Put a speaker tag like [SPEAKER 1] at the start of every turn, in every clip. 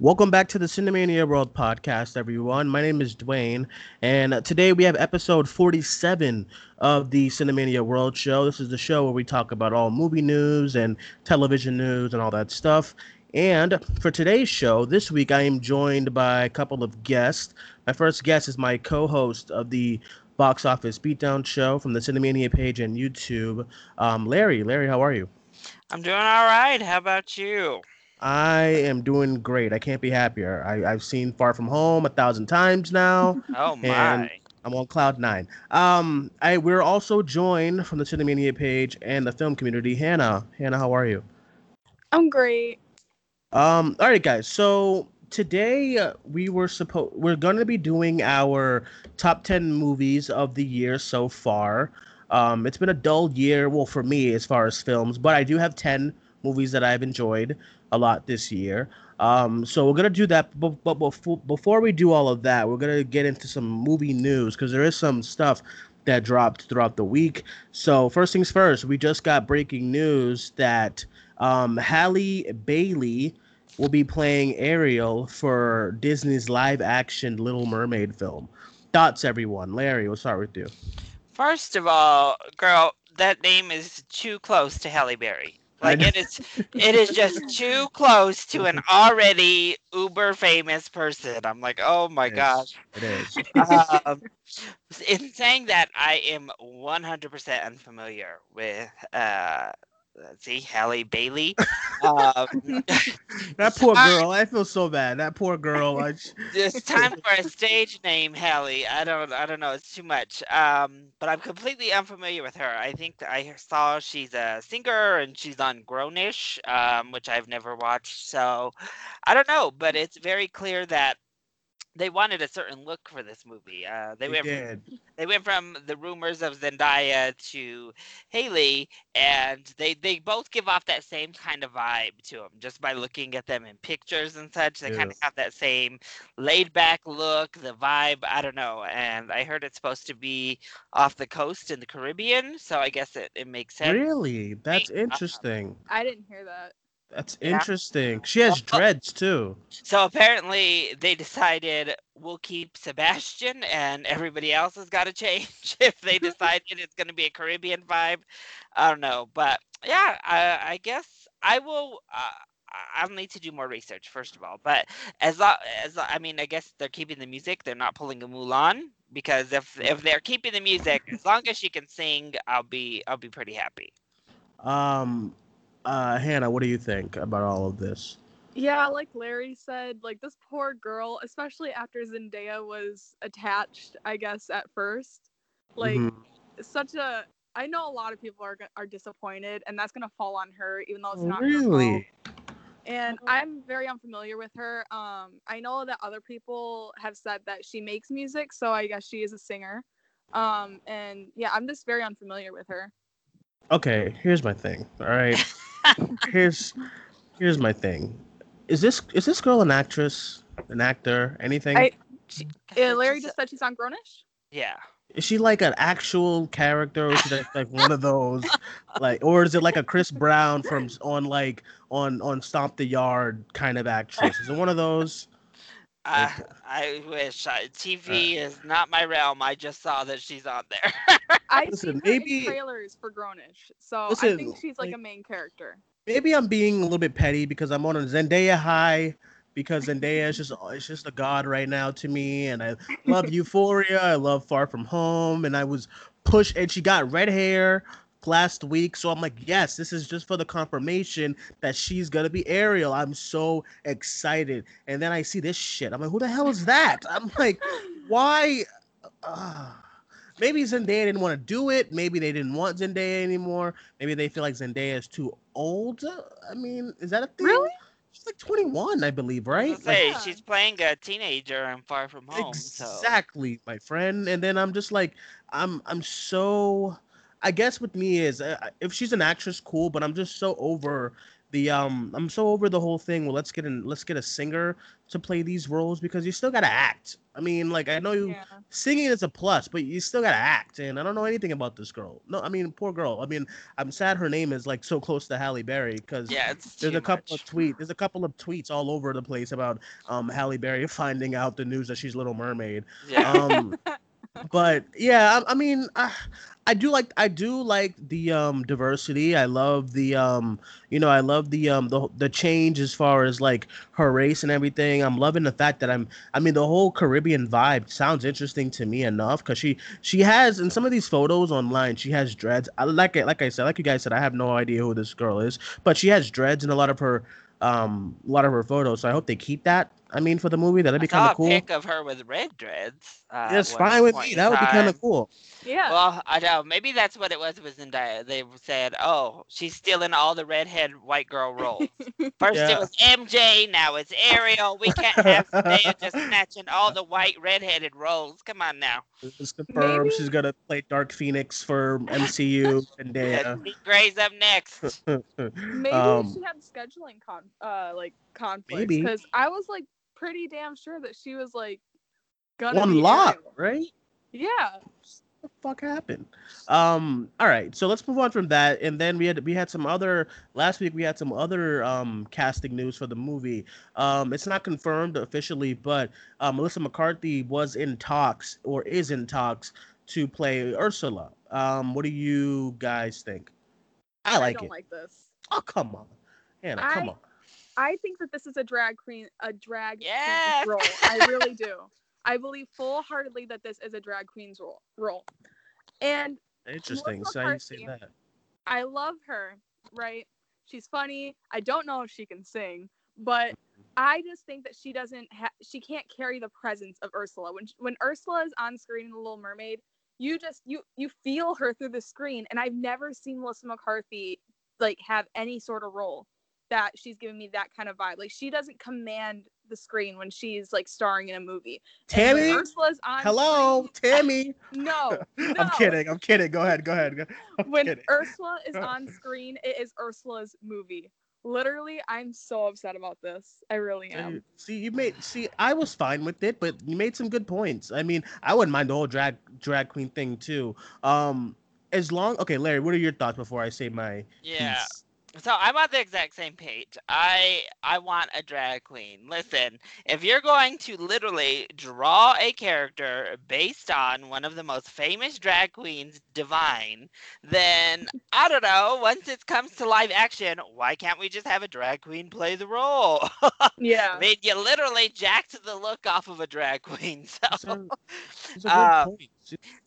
[SPEAKER 1] Welcome back to the Cinemania World podcast, everyone. My name is Duane, and today we have episode 47 of the Cinemania World Show. This is the show where we talk about all movie news and television news and all that stuff. And for today's show, this week I am joined by a couple of guests. My first guest is my co host of the Box Office Beatdown show from the Cinemania page and YouTube, um, Larry. Larry, how are you?
[SPEAKER 2] I'm doing all right. How about you?
[SPEAKER 1] I am doing great. I can't be happier. I, have seen Far From Home a thousand times now.
[SPEAKER 2] Oh my!
[SPEAKER 1] I'm on cloud nine. Um, I we're also joined from the Cinemania page and the film community. Hannah, Hannah, how are you?
[SPEAKER 3] I'm great.
[SPEAKER 1] Um, all right, guys. So today uh, we were supposed we're going to be doing our top ten movies of the year so far. Um, it's been a dull year, well, for me as far as films, but I do have ten movies that I've enjoyed a lot this year. Um, so we're gonna do that, but, but before before we do all of that, we're gonna get into some movie news because there is some stuff that dropped throughout the week. So first things first, we just got breaking news that um, Halle Bailey will be playing Ariel for Disney's live action Little Mermaid film. Thoughts, everyone? Larry, we'll start with you.
[SPEAKER 2] First of all, girl, that name is too close to Halle Berry. Like it is, it is just too close to an already uber famous person. I'm like, oh my
[SPEAKER 1] it
[SPEAKER 2] gosh.
[SPEAKER 1] It is.
[SPEAKER 2] um, in saying that, I am 100% unfamiliar with uh, see, Halle Bailey. Um,
[SPEAKER 1] that poor girl. I feel so bad. That poor girl. I...
[SPEAKER 2] it's time for a stage name, Halle. I don't. I don't know. It's too much. Um, but I'm completely unfamiliar with her. I think I saw she's a singer and she's on Grownish, um, which I've never watched. So I don't know. But it's very clear that they wanted a certain look for this movie. Uh, they, they went did. From, they went from the rumors of Zendaya to Haley, and they they both give off that same kind of vibe to them just by looking at them in pictures and such. They yes. kind of have that same laid back look, the vibe. I don't know. And I heard it's supposed to be off the coast in the Caribbean, so I guess it, it makes sense.
[SPEAKER 1] Really, that's interesting.
[SPEAKER 3] I didn't hear that.
[SPEAKER 1] That's interesting. She has dreads too.
[SPEAKER 2] So apparently they decided we'll keep Sebastian and everybody else has got to change if they decided it's going to be a Caribbean vibe. I don't know, but yeah, I, I guess I will. Uh, I'll need to do more research first of all. But as long as I mean, I guess they're keeping the music. They're not pulling a Mulan because if if they're keeping the music, as long as she can sing, I'll be I'll be pretty happy.
[SPEAKER 1] Um, uh, Hannah, what do you think about all of this?
[SPEAKER 3] Yeah, like Larry said, like this poor girl, especially after Zendaya was attached, I guess at first, like mm-hmm. such a. I know a lot of people are are disappointed, and that's gonna fall on her, even though it's not
[SPEAKER 1] really.
[SPEAKER 3] And I'm very unfamiliar with her. Um, I know that other people have said that she makes music, so I guess she is a singer. Um, and yeah, I'm just very unfamiliar with her.
[SPEAKER 1] Okay, here's my thing. All right. here's here's my thing. Is this is this girl an actress, an actor, anything? I,
[SPEAKER 3] she, uh, Larry just said she's on Grownish.
[SPEAKER 2] Yeah.
[SPEAKER 1] Is she like an actual character, or is she like, like one of those, like, or is it like a Chris Brown from on like on on Stomp the Yard kind of actress? Is it one of those?
[SPEAKER 2] Uh, I wish I, TV uh, is not my realm. I just saw that she's on there.
[SPEAKER 3] I listen, maybe trailers for Grownish, so listen, I think she's like, like, a main character.
[SPEAKER 1] Maybe I'm being a little bit petty because I'm on a Zendaya high because Zendaya is just it's just a god right now to me, and I love Euphoria. I love Far From Home, and I was pushed, and she got red hair last week. So I'm like, yes, this is just for the confirmation that she's gonna be Ariel. I'm so excited. And then I see this shit. I'm like, who the hell is that? I'm like, why? Uh, maybe Zendaya didn't want to do it. Maybe they didn't want Zendaya anymore. Maybe they feel like Zendaya is too old. I mean, is that a thing?
[SPEAKER 3] Really?
[SPEAKER 1] She's like 21, I believe, right?
[SPEAKER 2] I say like, she's playing a teenager and Far From Home.
[SPEAKER 1] Exactly,
[SPEAKER 2] so.
[SPEAKER 1] my friend. And then I'm just like, I'm, I'm so I guess with me is uh, if she's an actress, cool. But I'm just so over the um I'm so over the whole thing. Well, let's get in let's get a singer to play these roles because you still gotta act. I mean, like I know you
[SPEAKER 3] Yeah.
[SPEAKER 1] singing is a plus, but you still gotta act. And I don't know anything about this girl. No, I mean poor girl. I mean, I'm sad her name is like so close to Halle Berry because
[SPEAKER 2] Yeah,
[SPEAKER 1] there's a couple
[SPEAKER 2] much.
[SPEAKER 1] of tweet there's a couple of tweets all over the place about um Halle Berry finding out the news that she's Little Mermaid.
[SPEAKER 2] Yeah.
[SPEAKER 1] Um, but yeah, I, I mean, I, I do like I do like the um diversity. I love the um you know I love the um the the change as far as like her race and everything. I'm loving the fact that I'm I mean the whole Caribbean vibe sounds interesting to me enough because she she has in some of these photos online she has dreads. I like it like I said like you guys said I have no idea who this girl is, but she has dreads in a lot of her um a lot of her photos. So I hope they keep that. I mean for the movie that'd be kind of cool.
[SPEAKER 2] pic of her with red dreads. Uh,
[SPEAKER 1] That's fine with me. That would be kind of cool.
[SPEAKER 3] Yeah.
[SPEAKER 2] Well, I know. Maybe that's what it was with Zendaya. They said, "Oh, she's stealing all the redhead white girl roles." First
[SPEAKER 1] Yeah.
[SPEAKER 2] it was MJ, now it's Ariel. We can't have Zendaya just snatching all the white redheaded roles. Come on now.
[SPEAKER 1] It's confirmed
[SPEAKER 3] Maybe-
[SPEAKER 1] she's gonna play Dark Phoenix for MCU and
[SPEAKER 2] Yeah.
[SPEAKER 1] yeah.
[SPEAKER 2] Gray's up next.
[SPEAKER 3] Maybe
[SPEAKER 1] um,
[SPEAKER 3] she had scheduling con uh like conflicts because I was like pretty damn sure that she was like gonna
[SPEAKER 1] one lot, right?
[SPEAKER 3] Yeah.
[SPEAKER 1] What the fuck happened? Um, all right, so let's move on from that, and then we had we had some other last week. We had some other um casting news for the movie. Um, it's not confirmed officially, but uh, Melissa McCarthy was in talks or is in talks to play Ursula. Um, what do you guys think? I like
[SPEAKER 3] don't
[SPEAKER 1] it.
[SPEAKER 3] like this.
[SPEAKER 1] Oh come on, Hannah, come
[SPEAKER 3] I-
[SPEAKER 1] on.
[SPEAKER 3] I think that this is a drag queen a drag
[SPEAKER 2] Yes.
[SPEAKER 3] queen's role. I really do. I believe full heartedly that this is a drag queen's role role. And
[SPEAKER 1] Interesting.
[SPEAKER 3] Melissa
[SPEAKER 1] So how you say that?
[SPEAKER 3] I love her, right? She's funny. I don't know if she can sing, but I just think that she doesn't ha- she can't carry the presence of Ursula. When when Ursula is on screen in The Little Mermaid, you just you you feel her through the screen and I've never seen Melissa McCarthy like have any sort of role that she's giving me that kind of vibe. Like she doesn't command the screen when she's like starring in a movie. And when
[SPEAKER 1] Tammy,
[SPEAKER 3] Ursula's on
[SPEAKER 1] hello, Tammy.
[SPEAKER 3] no, no.
[SPEAKER 1] I'm kidding. I'm kidding. Go ahead. Go ahead. Go- I'm
[SPEAKER 3] when
[SPEAKER 1] kidding.
[SPEAKER 3] Ursula is on screen, it is Ursula's movie. Literally, I'm so upset about this. I really am.
[SPEAKER 1] See- See, you made. See, I was fine with it, but you made some good points. I mean, I wouldn't mind the whole drag drag queen thing too. Um, as long. Okay, Larry, what are your thoughts before I say my
[SPEAKER 2] Yeah.
[SPEAKER 1] piece?
[SPEAKER 2] So I'm on the exact same page. I I want a drag queen. Listen, if you're going to literally draw a character based on one of the most famous drag queens, Divine, then I don't know. Once it comes to live action, why can't we just have a drag queen play the role?
[SPEAKER 3] Yeah.
[SPEAKER 2] I mean, you literally jacked the look off of a drag queen. So,
[SPEAKER 1] are- these are good
[SPEAKER 2] Uh,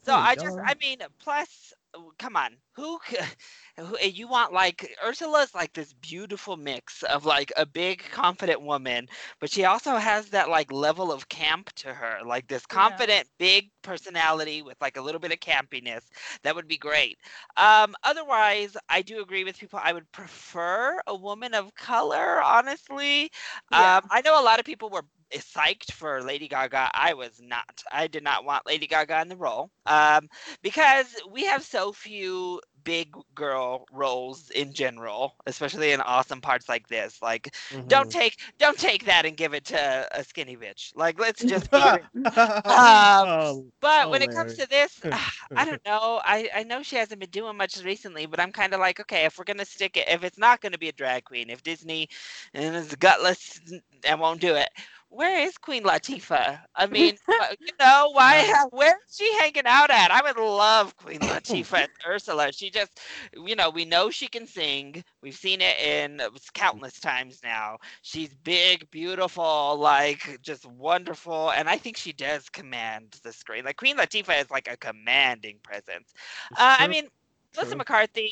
[SPEAKER 2] so I just, I mean, plus, come on, who, who you want like Ursula's like this beautiful mix of like a big confident woman, but she also has that like level of camp to her, like this
[SPEAKER 3] Yeah.
[SPEAKER 2] confident big personality with like a little bit of campiness. That would be great. Um, otherwise, I do agree with people. I would prefer a woman of color, honestly.
[SPEAKER 3] Yeah.
[SPEAKER 2] Um, I know a lot of people were psyched for Lady Gaga. I was not. I did not want Lady Gaga in the role um, because we have so few big girl roles in general, especially in awesome parts like this. Like, don't
[SPEAKER 1] Mhm.
[SPEAKER 2] take don't take that and give it to a skinny bitch. Like, let's just. be real.
[SPEAKER 1] Oh,
[SPEAKER 2] But
[SPEAKER 1] Oh,
[SPEAKER 2] when it comes to this, I don't know. I, I know she hasn't been doing much recently, but I'm kind of like, okay, if we're gonna stick it, if it's not gonna be a drag queen, if Disney and is gutless and won't do it, where is Queen Latifah? I mean, you know, why? Where is she hanging out at? I would love Queen Latifah Ursula. She just, you know, we know she can sing. We've seen it in uh, countless times now. She's big, beautiful, like just wonderful, and I think she does command the screen. Like Queen Latifah is like a commanding presence. Uh, I mean, Melissa McCarthy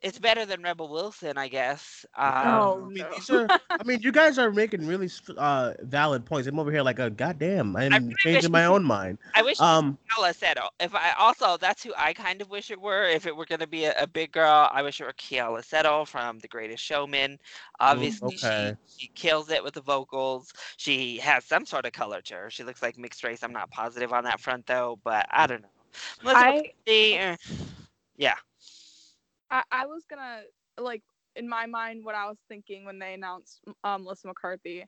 [SPEAKER 2] is better than Rebel Wilson, I guess. Um,
[SPEAKER 3] Oh,
[SPEAKER 1] I mean,
[SPEAKER 3] no.
[SPEAKER 1] these are. I mean, you guys are making really uh, valid points. I'm over here like a goddamn. I'm
[SPEAKER 2] really
[SPEAKER 1] changing my own mind.
[SPEAKER 2] I wish
[SPEAKER 1] Um,
[SPEAKER 2] Keala Settle. If I also, that's who I kind of wish it were. If it were going to be a, a big girl, I wish it were Keala Settle from The Greatest Showman. Obviously,
[SPEAKER 1] okay.
[SPEAKER 2] she, she kills it with the vocals. She has some sort of color to her. She looks like mixed race. I'm not positive on that front though, but I don't know. Melissa
[SPEAKER 3] I
[SPEAKER 2] McCarthy, eh, yeah.
[SPEAKER 3] I, I was gonna like in my mind what I was thinking when they announced um, Melissa McCarthy.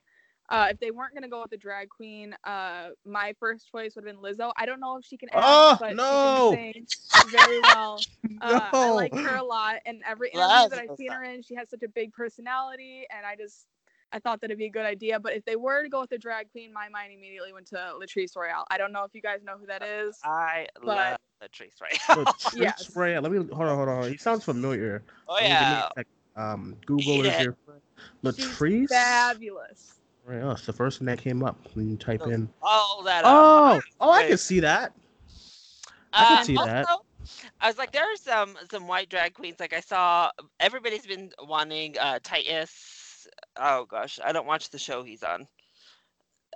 [SPEAKER 3] Uh, if they weren't gonna go with the drag queen, uh, my first choice would have been Lizzo. I don't know if she can act,
[SPEAKER 1] Oh,
[SPEAKER 3] but
[SPEAKER 1] no.
[SPEAKER 3] she can sing very well. Uh, I like her a lot, and every interview that I've seen her in, she has such a big personality, and I just I thought that'd be a good idea. But if they were to go with the drag queen, my mind immediately went to Latrice Royale. I don't know if you guys know who that is.
[SPEAKER 2] I
[SPEAKER 3] But-
[SPEAKER 2] love Latrice Royale.
[SPEAKER 1] Latrice
[SPEAKER 3] Yes.
[SPEAKER 1] Ray- Let me hold on, hold on. He sounds familiar.
[SPEAKER 2] Oh
[SPEAKER 1] Let me- give me a
[SPEAKER 2] yeah.
[SPEAKER 1] Um, Google
[SPEAKER 2] Eat
[SPEAKER 1] is
[SPEAKER 2] it.
[SPEAKER 1] your friend.
[SPEAKER 3] She's
[SPEAKER 1] Latrice.
[SPEAKER 3] fabulous.
[SPEAKER 1] Right, oh, it's the first thing that came up when you type in.
[SPEAKER 2] All that. up.
[SPEAKER 1] Oh, oh, I can see that. I can
[SPEAKER 2] Um,
[SPEAKER 1] see that.
[SPEAKER 2] I was like, there are some some white drag queens. Like I saw, everybody's been wanting uh Tituss. Oh gosh, I don't watch the show he's on.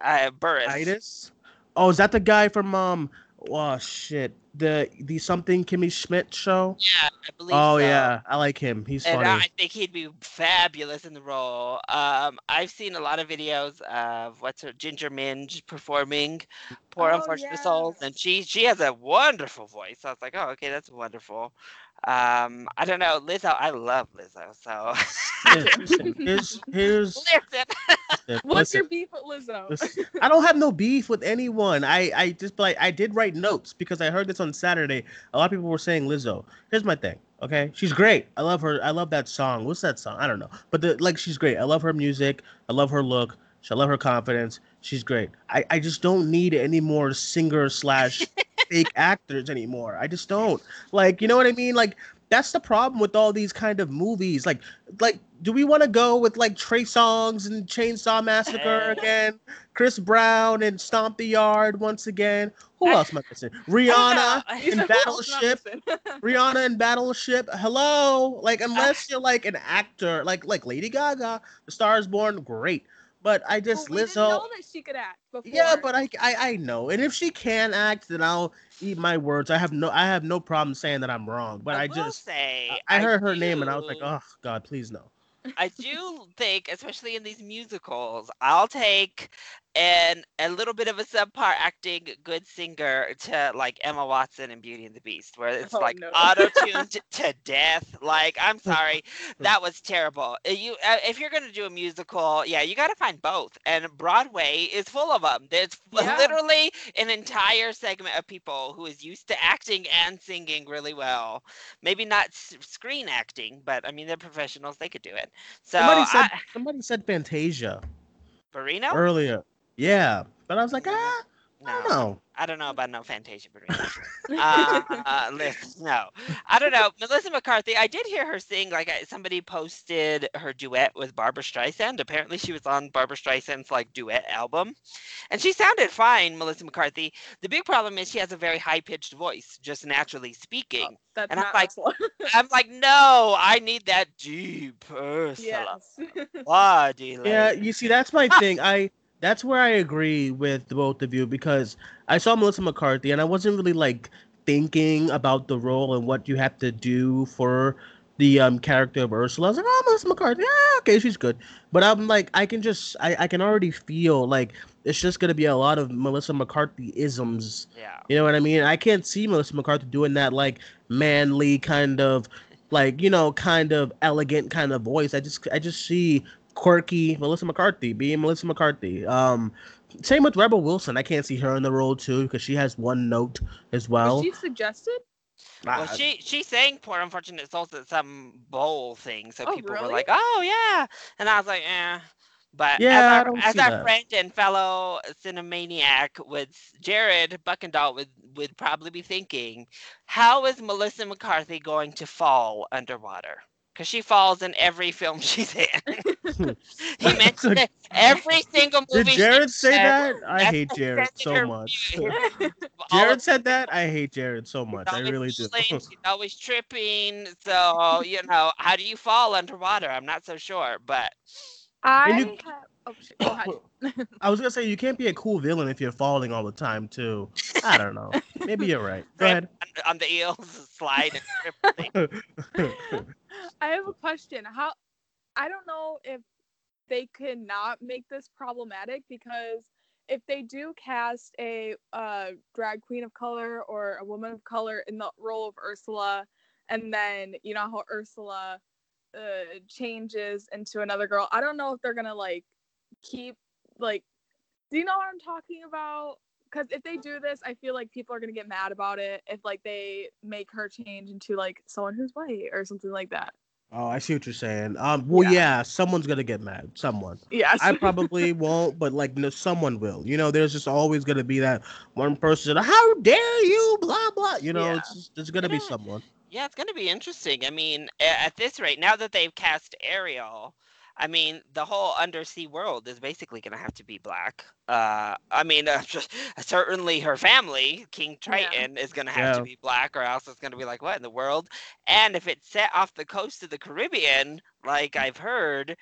[SPEAKER 2] I Uh, Burris.
[SPEAKER 1] Tituss. Oh, is that the guy from um? Oh shit, the the something Kimmy Schmidt show.
[SPEAKER 2] Yeah, I believe.
[SPEAKER 1] Oh
[SPEAKER 2] so.
[SPEAKER 1] yeah, I like him. He's
[SPEAKER 2] And
[SPEAKER 1] funny.
[SPEAKER 2] I think he'd be fabulous in the role. Um, I've seen a lot of videos of what's her Ginger Minge performing "Poor
[SPEAKER 3] Oh,
[SPEAKER 2] Unfortunate Souls," and she she has a wonderful voice. I was like, oh, okay, that's wonderful. Um, I don't know, Lizzo. I love Lizzo. So
[SPEAKER 1] Yeah, listen, here's here's
[SPEAKER 2] listen,
[SPEAKER 3] What's
[SPEAKER 1] listen,
[SPEAKER 3] your beef with Lizzo?
[SPEAKER 1] listen, I don't have no beef with anyone. I I just like I did write notes because I heard this on Saturday. A lot of people were saying Lizzo. Here's my thing. Okay, she's great. I love her. I love that song. What's that song? I don't know. But the like, she's great. I love her music. I love her look. I love her confidence. She's great. I, I just don't need any more singer slash fake actors anymore. I just don't. Like, you know what I mean? Like, that's the problem with all these kind of movies. Like, like, do we want to go with like Trey Songz and Chainsaw Massacre
[SPEAKER 2] Eh.
[SPEAKER 1] again? Chris Brown and Stomp the Yard once again? Who else am I missing? Rihanna. In
[SPEAKER 3] said, "Who else am I
[SPEAKER 1] Battleship. Rihanna in Battleship. Hello, like unless you're like an actor, like like Lady Gaga, The Star Is Born, great. But I
[SPEAKER 3] Well,
[SPEAKER 1] just
[SPEAKER 3] we didn't know that she could act before.
[SPEAKER 1] Yeah, but I, I I know, and if she can act, then I'll eat my words. I have no I have no problem saying that I'm wrong. But I,
[SPEAKER 2] will
[SPEAKER 1] just
[SPEAKER 2] say
[SPEAKER 1] I I heard her name and I was like, oh God, please no.
[SPEAKER 2] I do think, especially in these musicals, I'll take an a little bit of a subpar acting good singer to like Emma Watson in Beauty and the Beast, where it's
[SPEAKER 3] Oh,
[SPEAKER 2] like
[SPEAKER 3] no.
[SPEAKER 2] auto tuned to death. Like, I'm sorry, that was terrible. Uh, You, uh, if you're gonna do a musical, yeah, you got to find both, and Broadway is full of them. There's
[SPEAKER 3] Yeah.
[SPEAKER 2] literally an entire segment of people who is used to acting and singing really well. Maybe not s- screen acting, but I mean they're professionals; they could do it. So
[SPEAKER 1] Somebody said
[SPEAKER 2] I,
[SPEAKER 1] somebody said Fantasia
[SPEAKER 2] Barrino?
[SPEAKER 1] earlier. Yeah, but I was like, ah, I don't know.
[SPEAKER 2] I don't know about no Fantasia Barrino. uh, uh, listen, no, I don't know. Melissa McCarthy, I did hear her sing. Like somebody posted her duet with Barbra Streisand. Apparently, she was on Barbra Streisand's like duet album, and she sounded fine. Melissa McCarthy. The big problem is she has a very high pitched voice, just naturally speaking.
[SPEAKER 3] That's
[SPEAKER 2] and I'm like, I'm like, no, I need that deep Ursula.
[SPEAKER 3] yes.
[SPEAKER 2] Body
[SPEAKER 1] Yeah, you see, that's my thing. I that's where I agree with both of you because I saw Melissa McCarthy and I wasn't really like thinking about the role and what you have to do for the um character of Ursula. I was like, oh, Melissa McCarthy, ah, okay, she's good. But I'm like, I can just, I, I can already feel like it's just gonna be a lot of Melissa McCarthy isms.
[SPEAKER 2] yeah.
[SPEAKER 1] You know what I mean? I can't see Melissa McCarthy doing that like manly kind of like, you know, kind of elegant kind of voice. I just I just see quirky Melissa McCarthy being Melissa McCarthy. Um same with Rebel Wilson. I can't see her in the role too because she has one note as well.
[SPEAKER 3] Was she suggested?
[SPEAKER 2] Well,
[SPEAKER 1] Ah,
[SPEAKER 2] she she sang "Poor Unfortunate Souls" at some bowl thing, so
[SPEAKER 3] Oh,
[SPEAKER 2] people were like, "Oh yeah," and I was like, "Eh." But
[SPEAKER 1] Yeah,
[SPEAKER 2] as our, as our friend and fellow cinemaniac with Jared Buckendahl would would probably be thinking, how is Melissa McCarthy going to fall underwater? Because she falls in every film she's in. he
[SPEAKER 1] That's a-
[SPEAKER 2] mentioned it every single
[SPEAKER 1] Did
[SPEAKER 2] movie. she
[SPEAKER 1] Jared say
[SPEAKER 2] said,
[SPEAKER 1] that? I hate Jared so much. Jared said that? I hate Jared so much. I
[SPEAKER 2] always
[SPEAKER 1] really do.
[SPEAKER 2] falling, she's always tripping. So, you know, how do you fall underwater? I'm not so sure, but
[SPEAKER 3] I
[SPEAKER 1] you-
[SPEAKER 3] have. Oh, shit, go ahead.
[SPEAKER 1] I was gonna say you can't be a cool villain if you're falling all the time too. I don't know. Maybe you're right. Go ahead.
[SPEAKER 2] on, on the eels slide and trip. thing.
[SPEAKER 3] I have a question. How I don't know if they could not make this problematic because if they do cast a uh, drag queen of color or a woman of color in the role of Ursula, and then you know how Ursula uh changes into another girl. I don't know if they're gonna like keep like. Do you know what I'm talking about? Because if they do this, I feel like people are gonna get mad about it if like they make her change into like someone who's white or something like that.
[SPEAKER 1] Oh, I see what you're saying. Um, well,
[SPEAKER 3] Yeah.
[SPEAKER 1] yeah, someone's gonna get mad. Someone.
[SPEAKER 3] Yes.
[SPEAKER 1] I probably won't, but like, no, someone will. You know, there's just always gonna be that one person. How dare you? Blah blah. You know,
[SPEAKER 3] Yeah.
[SPEAKER 1] it's just, there's gonna be someone.
[SPEAKER 2] Yeah, it's going to be interesting. I mean, at this rate, now that they've cast Ariel, I mean, the whole undersea world is basically going to have to be black. Uh, I mean, uh, certainly her family, King Triton, is going to have
[SPEAKER 1] Yeah.
[SPEAKER 2] to be black, or else it's going to be like, what in the world? And if it's set off the coast of the Caribbean, like I've heard,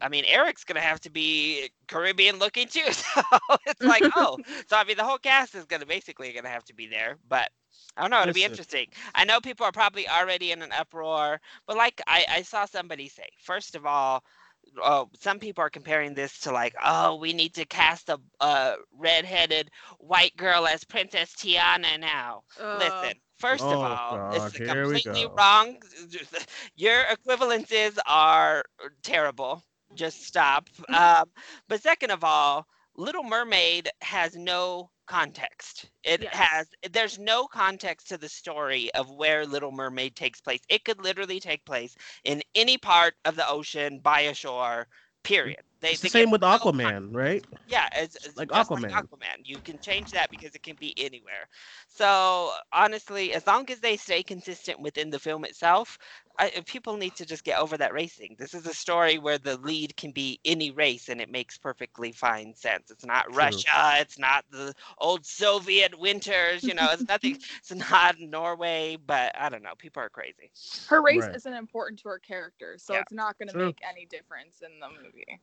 [SPEAKER 2] I mean, Eric's going to have to be Caribbean looking too. So it's like, oh, so I mean, the whole cast is going to basically going to have to be there. But I don't know. It'll be interesting. I know people are probably already in an uproar, but like I, I saw somebody say, first of all, oh, some people are comparing this to like, oh, we need to cast a, a redheaded white girl as Princess Tiana now.
[SPEAKER 3] Uh,
[SPEAKER 2] Listen, first of
[SPEAKER 1] Oh,
[SPEAKER 2] all,
[SPEAKER 1] God,
[SPEAKER 2] it's
[SPEAKER 1] here we
[SPEAKER 2] completely wrong. Your equivalences are terrible. Just stop. Um, but second of all, Little Mermaid has no context. It
[SPEAKER 3] Yes.
[SPEAKER 2] has there's no context to the story of where Little Mermaid takes place. It could literally take place in any part of the ocean by a shore. Period. They,
[SPEAKER 1] It's the same with
[SPEAKER 2] no
[SPEAKER 1] Aquaman, right?
[SPEAKER 2] yeah, it's, it's
[SPEAKER 1] Like Aquaman.
[SPEAKER 2] Like Aquaman. You can change that because it can be anywhere. So honestly, as long as they stay consistent within the film itself, I, uh, people need to just get over that racing. This is a story where the lead can be any race, and it makes perfectly fine sense. It's not
[SPEAKER 1] True.
[SPEAKER 2] Russia. It's not the old Soviet winters. You know, it's nothing. It's not Norway. But I don't know. People are crazy.
[SPEAKER 3] her race
[SPEAKER 1] Right.
[SPEAKER 3] isn't important to her character, so
[SPEAKER 2] Yeah.
[SPEAKER 3] it's not gonna make any difference in the movie.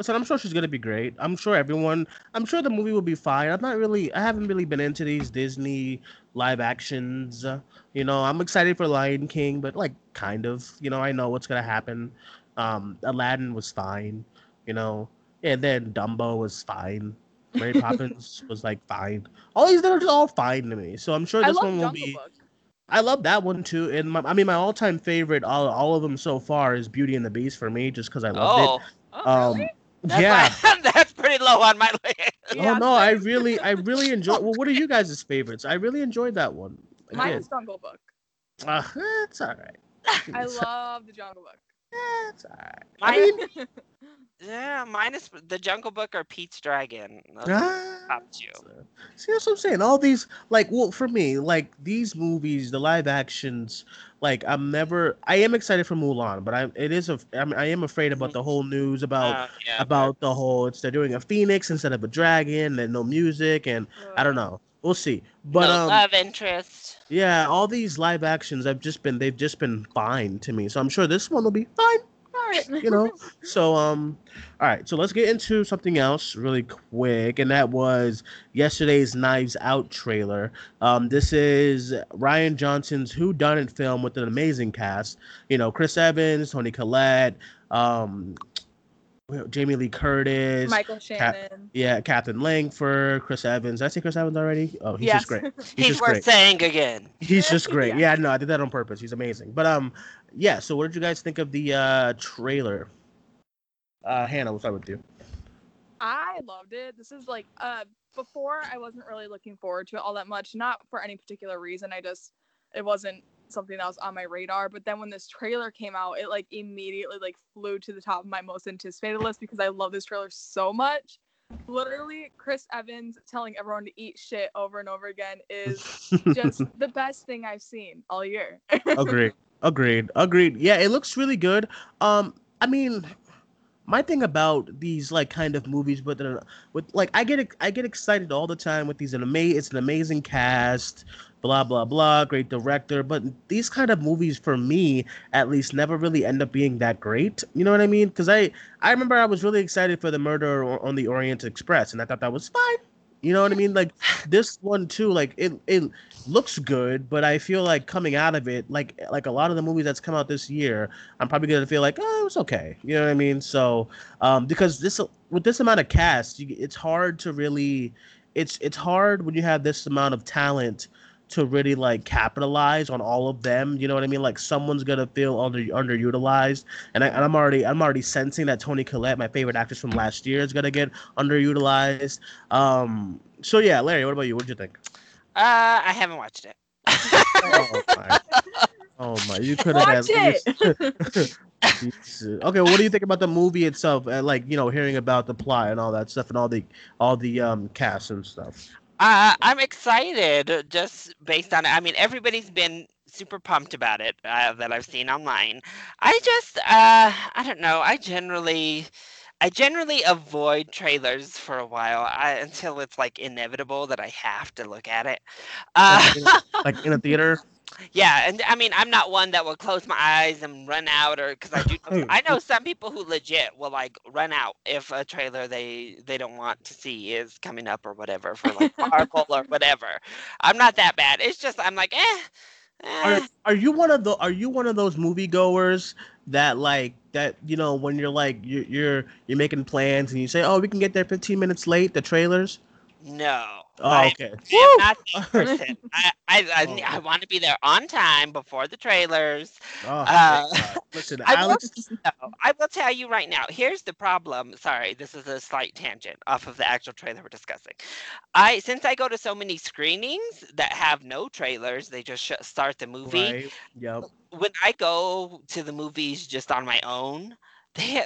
[SPEAKER 1] Listen, I'm sure she's gonna be great. I'm sure everyone. I'm sure the movie will be fine. I'm not really. I haven't really been into these Disney live actions. You know, I'm excited for Lion King, but like kind of. You know, I know what's gonna happen. Um, Aladdin was fine. You know, and then Dumbo was fine. Mary Poppins was like fine. All these they're just all fine to me. So I'm sure this one will
[SPEAKER 3] Jungle
[SPEAKER 1] be.
[SPEAKER 3] Book.
[SPEAKER 1] I love that one too. And my, I mean, my all-time favorite, all, all of them so far, is Beauty and the Beast for me, just because I loved
[SPEAKER 2] Oh,
[SPEAKER 3] Oh,
[SPEAKER 1] it. Um,
[SPEAKER 3] really?
[SPEAKER 2] That's
[SPEAKER 1] yeah.
[SPEAKER 2] my- that's pretty low on my list.
[SPEAKER 3] Yeah,
[SPEAKER 1] oh no, I really, I really enjoyed. Well, what are you guys' favorites? I really enjoyed that one. I
[SPEAKER 3] Mine
[SPEAKER 1] did.
[SPEAKER 3] is Jungle Book.
[SPEAKER 1] Uh, it's all right.
[SPEAKER 3] I love the Jungle Book.
[SPEAKER 1] It's all right.
[SPEAKER 2] Mine-
[SPEAKER 1] I mean,
[SPEAKER 2] Yeah, minus the Jungle Book or Pete's Dragon. Those are
[SPEAKER 1] ah,
[SPEAKER 2] top two.
[SPEAKER 1] see that's what I'm saying. All these, like, well, for me, like these movies, the live actions, like I'm never. I am excited for Mulan, but I it is a. I'm, I am afraid about the whole news about
[SPEAKER 2] Uh, yeah,
[SPEAKER 1] about the whole. It's they're doing a phoenix instead of a dragon, and no music, and I don't know. We'll see. But
[SPEAKER 2] no
[SPEAKER 1] um,
[SPEAKER 2] love interest.
[SPEAKER 1] Yeah, all these live actions have just been they've just been fine to me. So I'm sure this one will be fine, You know. so um all right, so let's get into something else really quick and that was yesterday's Knives Out trailer. Um this is Rian Johnson's Who Done It film with an amazing cast. You know, Chris Evans, Toni Collette, um Jamie Lee Curtis,
[SPEAKER 3] Michael Shannon.
[SPEAKER 1] yeah, Katherine Langford, Chris Evans. Did I say Chris Evans already? Oh, he's
[SPEAKER 3] yes.
[SPEAKER 1] just great. He's,
[SPEAKER 2] He's,
[SPEAKER 1] just
[SPEAKER 2] worth
[SPEAKER 1] great.
[SPEAKER 2] saying again.
[SPEAKER 1] He's just great.
[SPEAKER 3] Yeah.
[SPEAKER 1] yeah. no, I did that on purpose. He's amazing. But um, yeah. So, what did you guys think of the uh trailer? Uh, Hannah, we'll start with you.
[SPEAKER 3] I loved it. This is like uh before I wasn't really looking forward to it all that much, not for any particular reason. I just it wasn't something that was on my radar. But then when this trailer came out, it like immediately like flew to the top of my most anticipated list because I love this trailer so much. Literally, Chris Evans telling everyone to eat shit over and over again is just the best thing I've seen all year.
[SPEAKER 1] agreed. Agreed. Agreed. Yeah, it looks really good. Um, I mean, my thing about these like kind of movies, but with like I get I get excited all the time with these an ama- It's an amazing cast, blah blah blah, great director. But these kind of movies, for me at least, never really end up being that great. You know what I mean? Because I I remember I was really excited for the Murder on the Orient Express, and I thought that was fine. You know what I mean? Like this one too. Like it it looks good, but I feel like coming out of it, like like a lot of the movies that's come out this year, I'm probably gonna feel like oh, it was okay. You know what I mean? So, um, because this with this amount of cast, you, it's hard to really, it's it's hard when you have this amount of talent to really like capitalize on all of them. You know what I mean? Like someone's gonna feel under underutilized, and, I, and I'm already I'm already sensing that Toni Collette, my favorite actress from last year, is gonna get underutilized. Um, so yeah, Larry, what about you? What did you think?
[SPEAKER 2] Uh, I haven't watched it.
[SPEAKER 1] oh my! Oh my! You could have
[SPEAKER 3] Watch it.
[SPEAKER 1] okay, well, what do you think about the movie itself? And like, you know, hearing about the plot and all that stuff, and all the all the um cast and stuff.
[SPEAKER 2] Uh, I'm excited just based on it. I mean, everybody's been super pumped about it uh, that I've seen online. I just, uh, I don't know. I generally, I generally avoid trailers for a while I, until it's like inevitable that I have to look at it. Uh,
[SPEAKER 1] like in a theater.
[SPEAKER 2] Yeah, and I mean, I'm not one that will close my eyes and run out, or because I do. I know some people who legit will like run out if a trailer they they don't want to see is coming up or whatever for like Marvel or whatever. I'm not that bad. It's just I'm like, eh.
[SPEAKER 1] Are,
[SPEAKER 2] eh.
[SPEAKER 1] are you one of the are you one of those moviegoers that like that you know when you're like you're you're you're making plans and you say oh we can get there 15 minutes late the trailers
[SPEAKER 2] No.
[SPEAKER 1] oh
[SPEAKER 2] I'm-
[SPEAKER 1] okay
[SPEAKER 2] I'm not that person. I I, I,
[SPEAKER 1] Oh.
[SPEAKER 2] I want to be there on time before the trailers.
[SPEAKER 1] oh,
[SPEAKER 2] Uh,
[SPEAKER 1] listen
[SPEAKER 2] I will,
[SPEAKER 1] Alex
[SPEAKER 2] no, I will tell you right now. Here's the problem. Sorry, this is a slight tangent off of the actual trailer we're discussing. I since I go to so many screenings that have no trailers, they just sh- start the movie.
[SPEAKER 1] right yep
[SPEAKER 2] When I go to the movies just on my own, they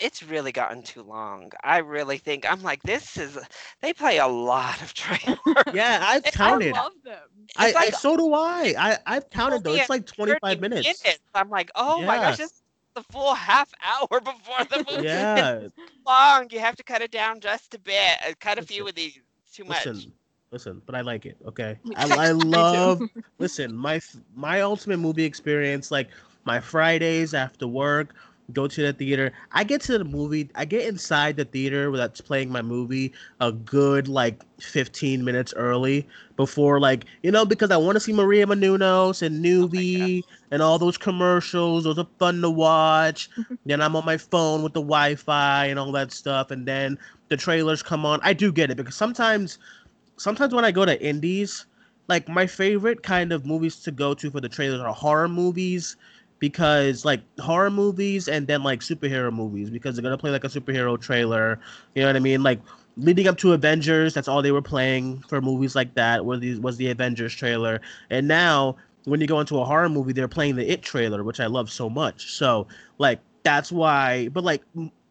[SPEAKER 2] it's really gotten too long. I really think I'm like this is they play a lot of trailers.
[SPEAKER 1] yeah I've counted.
[SPEAKER 3] I love them.
[SPEAKER 1] I,
[SPEAKER 2] like
[SPEAKER 1] I so do I I I've counted though it's like 25 minutes
[SPEAKER 2] I'm like, oh my gosh,
[SPEAKER 1] Yeah.
[SPEAKER 2] this is the full half hour before the movie.
[SPEAKER 1] yeah
[SPEAKER 2] long. You have to cut it down just a bit. Uh, cut a few of these. Too much.
[SPEAKER 1] listen listen but I like it okay I. I love listen my my ultimate movie experience like my fridays after work go to the theater. I get to the movie i get inside the theater where that's playing my movie a good like 15 minutes early before like you know because i want to see maria menounos and oh Noovie and all those commercials those are fun to watch. Then i'm on my phone with the wi-fi and all that stuff and then the trailers come on. I do get it because sometimes sometimes when I go to indies, like my favorite kind of movies to go to for the trailers are horror movies because like horror movies and then like superhero movies because they're gonna play like a superhero trailer. You know what I mean? Like leading up to Avengers, that's all they were playing for movies like that. Was the was the Avengers trailer, and now when you go into a horror movie, they're playing the It trailer, which I love so much. So like that's why. But like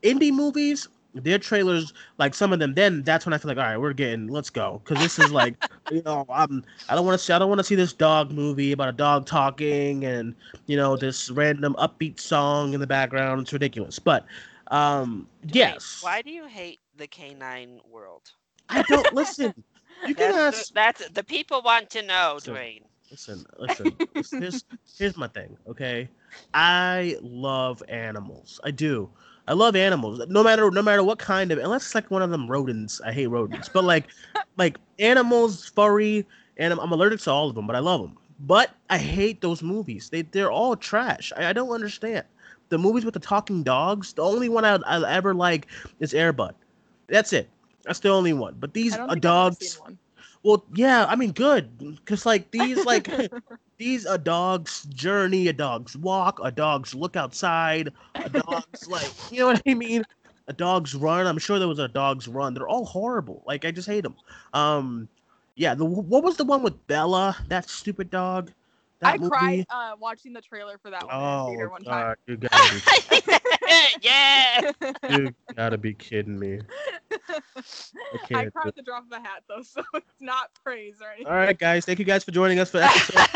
[SPEAKER 1] indie movies, their trailers, like some of them, then that's when I feel like, all right, we're getting, let's go, because this is like, you know, I'm, I don't want to see, I don't want to see this dog movie about a dog talking and you know this random upbeat song in the background. It's ridiculous, but um,
[SPEAKER 2] Duane,
[SPEAKER 1] yes,
[SPEAKER 2] Why do you hate the canine world?
[SPEAKER 1] I don't listen. You can
[SPEAKER 2] That's
[SPEAKER 1] ask.
[SPEAKER 2] the, that's the people want to know,
[SPEAKER 1] So-
[SPEAKER 2] Duane.
[SPEAKER 1] Listen, listen. here's here's my thing. Okay, I love animals. I do. I love animals. No matter no matter what kind of unless it's like one of them rodents. I hate rodents. But like like animals, furry, and I'm, I'm allergic to all of them, but I love them. But I hate those movies. They they're all trash. I, I don't understand. The movies with the talking dogs. The only one I'll, I'll ever like is Airbud. That's it. That's the only one. But these
[SPEAKER 3] I
[SPEAKER 1] uh, dogs. Well, yeah, I mean, good, because like these, like these, a dog's journey, a dog's walk, a dog's look outside, a dog's like, you know what I mean? A dog's run. I'm sure there was a dog's run. They're all horrible. Like I just hate them. Um, yeah. The what was the one with Bella? That stupid dog. That
[SPEAKER 3] I
[SPEAKER 1] movie?
[SPEAKER 3] cried uh, watching the trailer for that one in the
[SPEAKER 1] Oh
[SPEAKER 3] theater one time.
[SPEAKER 1] God, you gotta be
[SPEAKER 2] yeah.
[SPEAKER 1] be, you gotta be kidding me.
[SPEAKER 3] I
[SPEAKER 1] can't
[SPEAKER 3] cried
[SPEAKER 1] do-
[SPEAKER 3] at the drop of a hat though, so it's not praise or anything.
[SPEAKER 1] All right, guys. Thank you guys for joining us for episode.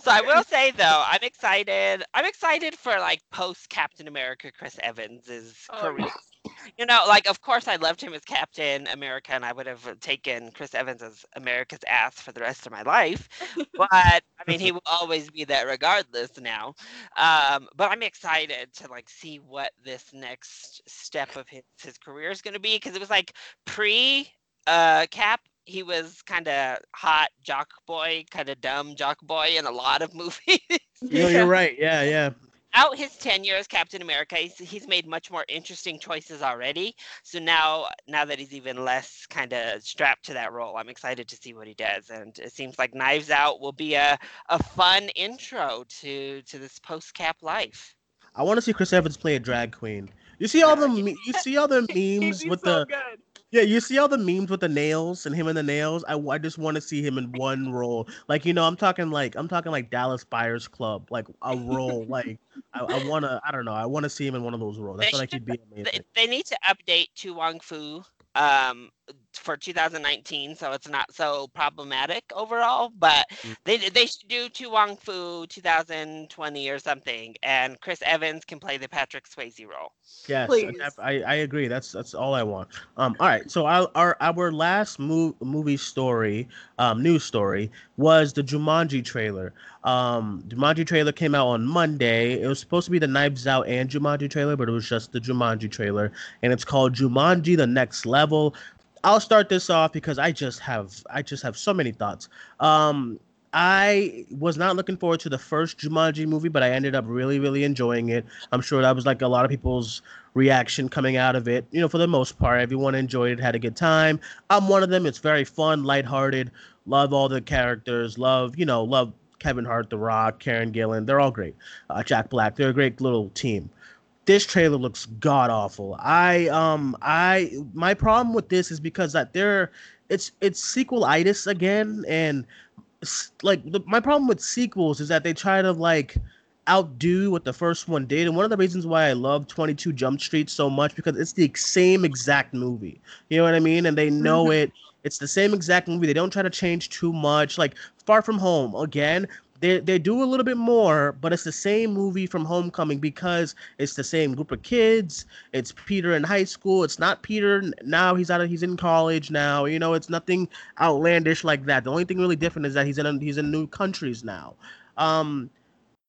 [SPEAKER 2] so I will say though, I'm excited. I'm excited for like post Captain America Chris Evans's
[SPEAKER 3] Oh,
[SPEAKER 2] career.
[SPEAKER 3] Yes.
[SPEAKER 2] You know, like of course I loved him as Captain America, and I would have taken Chris Evans as America's ass for the rest of my life. But I mean, he will always be that regardless now. Um, but I'm excited to like see what this next step of his his career is going to be because it was like pre uh, Cap. He was kind of hot jock boy, kind of dumb jock boy in a lot of movies.
[SPEAKER 1] you know, you're right. Yeah, yeah.
[SPEAKER 2] Throughout his tenure as Captain America, he's, he's made much more interesting choices already. So now, now that he's even less kind of strapped to that role, I'm excited to see what he does. And it seems like Knives Out will be a, a fun intro to to this post Cap life.
[SPEAKER 1] I want to see Chris Evans play a drag queen. You see all the you see all the memes with
[SPEAKER 3] so
[SPEAKER 1] the
[SPEAKER 3] good.
[SPEAKER 1] Yeah you see all the memes with the nails and him and the nails. I, I just want to see him in one role. Like you know I'm talking like I'm talking like Dallas Buyers Club like a role like I, I want to I don't know I want to see him in one of those roles. I
[SPEAKER 2] They
[SPEAKER 1] feel like
[SPEAKER 2] should-
[SPEAKER 1] he'd be
[SPEAKER 2] They,
[SPEAKER 1] amazing.
[SPEAKER 2] they need to update to Wong Foo um for 2019 so it's not so problematic overall but
[SPEAKER 1] Mm.
[SPEAKER 2] they they should do To Wong Foo 2020 or something and Chris Evans can play the Patrick Swayze role.
[SPEAKER 1] Yes,
[SPEAKER 3] Please.
[SPEAKER 1] I, I agree. That's that's all I want. Um, all right. So our our, our last move, movie story, um, news story was the Jumanji trailer. Um, Jumanji trailer came out on Monday. It was supposed to be the Knives Out and Jumanji trailer, but it was just the Jumanji trailer, and it's called Jumanji: The Next Level. I'll start this off because I just have I just have so many thoughts. Um, I was not looking forward to the first Jumanji movie, but I ended up really, really enjoying it. I'm sure that was like a lot of people's reaction coming out of it. You know, for the most part, everyone enjoyed it, had a good time. I'm one of them. It's very fun, lighthearted. Love all the characters. Love, you know, love Kevin Hart, The Rock, Karen Gillan. They're all great. Uh, Jack Black. They're a great little team. This trailer looks god awful. I um I my problem with this is because that they're it's it's sequelitis again and like the, my problem with sequels is that they try to like outdo what the first one did and one of the reasons why i love 22 jump street so much because it's the same exact movie. You know what i mean? And they know
[SPEAKER 3] Mhm.
[SPEAKER 1] it. It's the same exact movie. They don't try to change too much. Like far from home again they, they do a little bit more but it's the same movie from homecoming because it's the same group of kids it's peter in high school it's not peter now he's out of he's in college now you know it's nothing outlandish like that. The only thing really different is that he's in he's in new countries now. Um,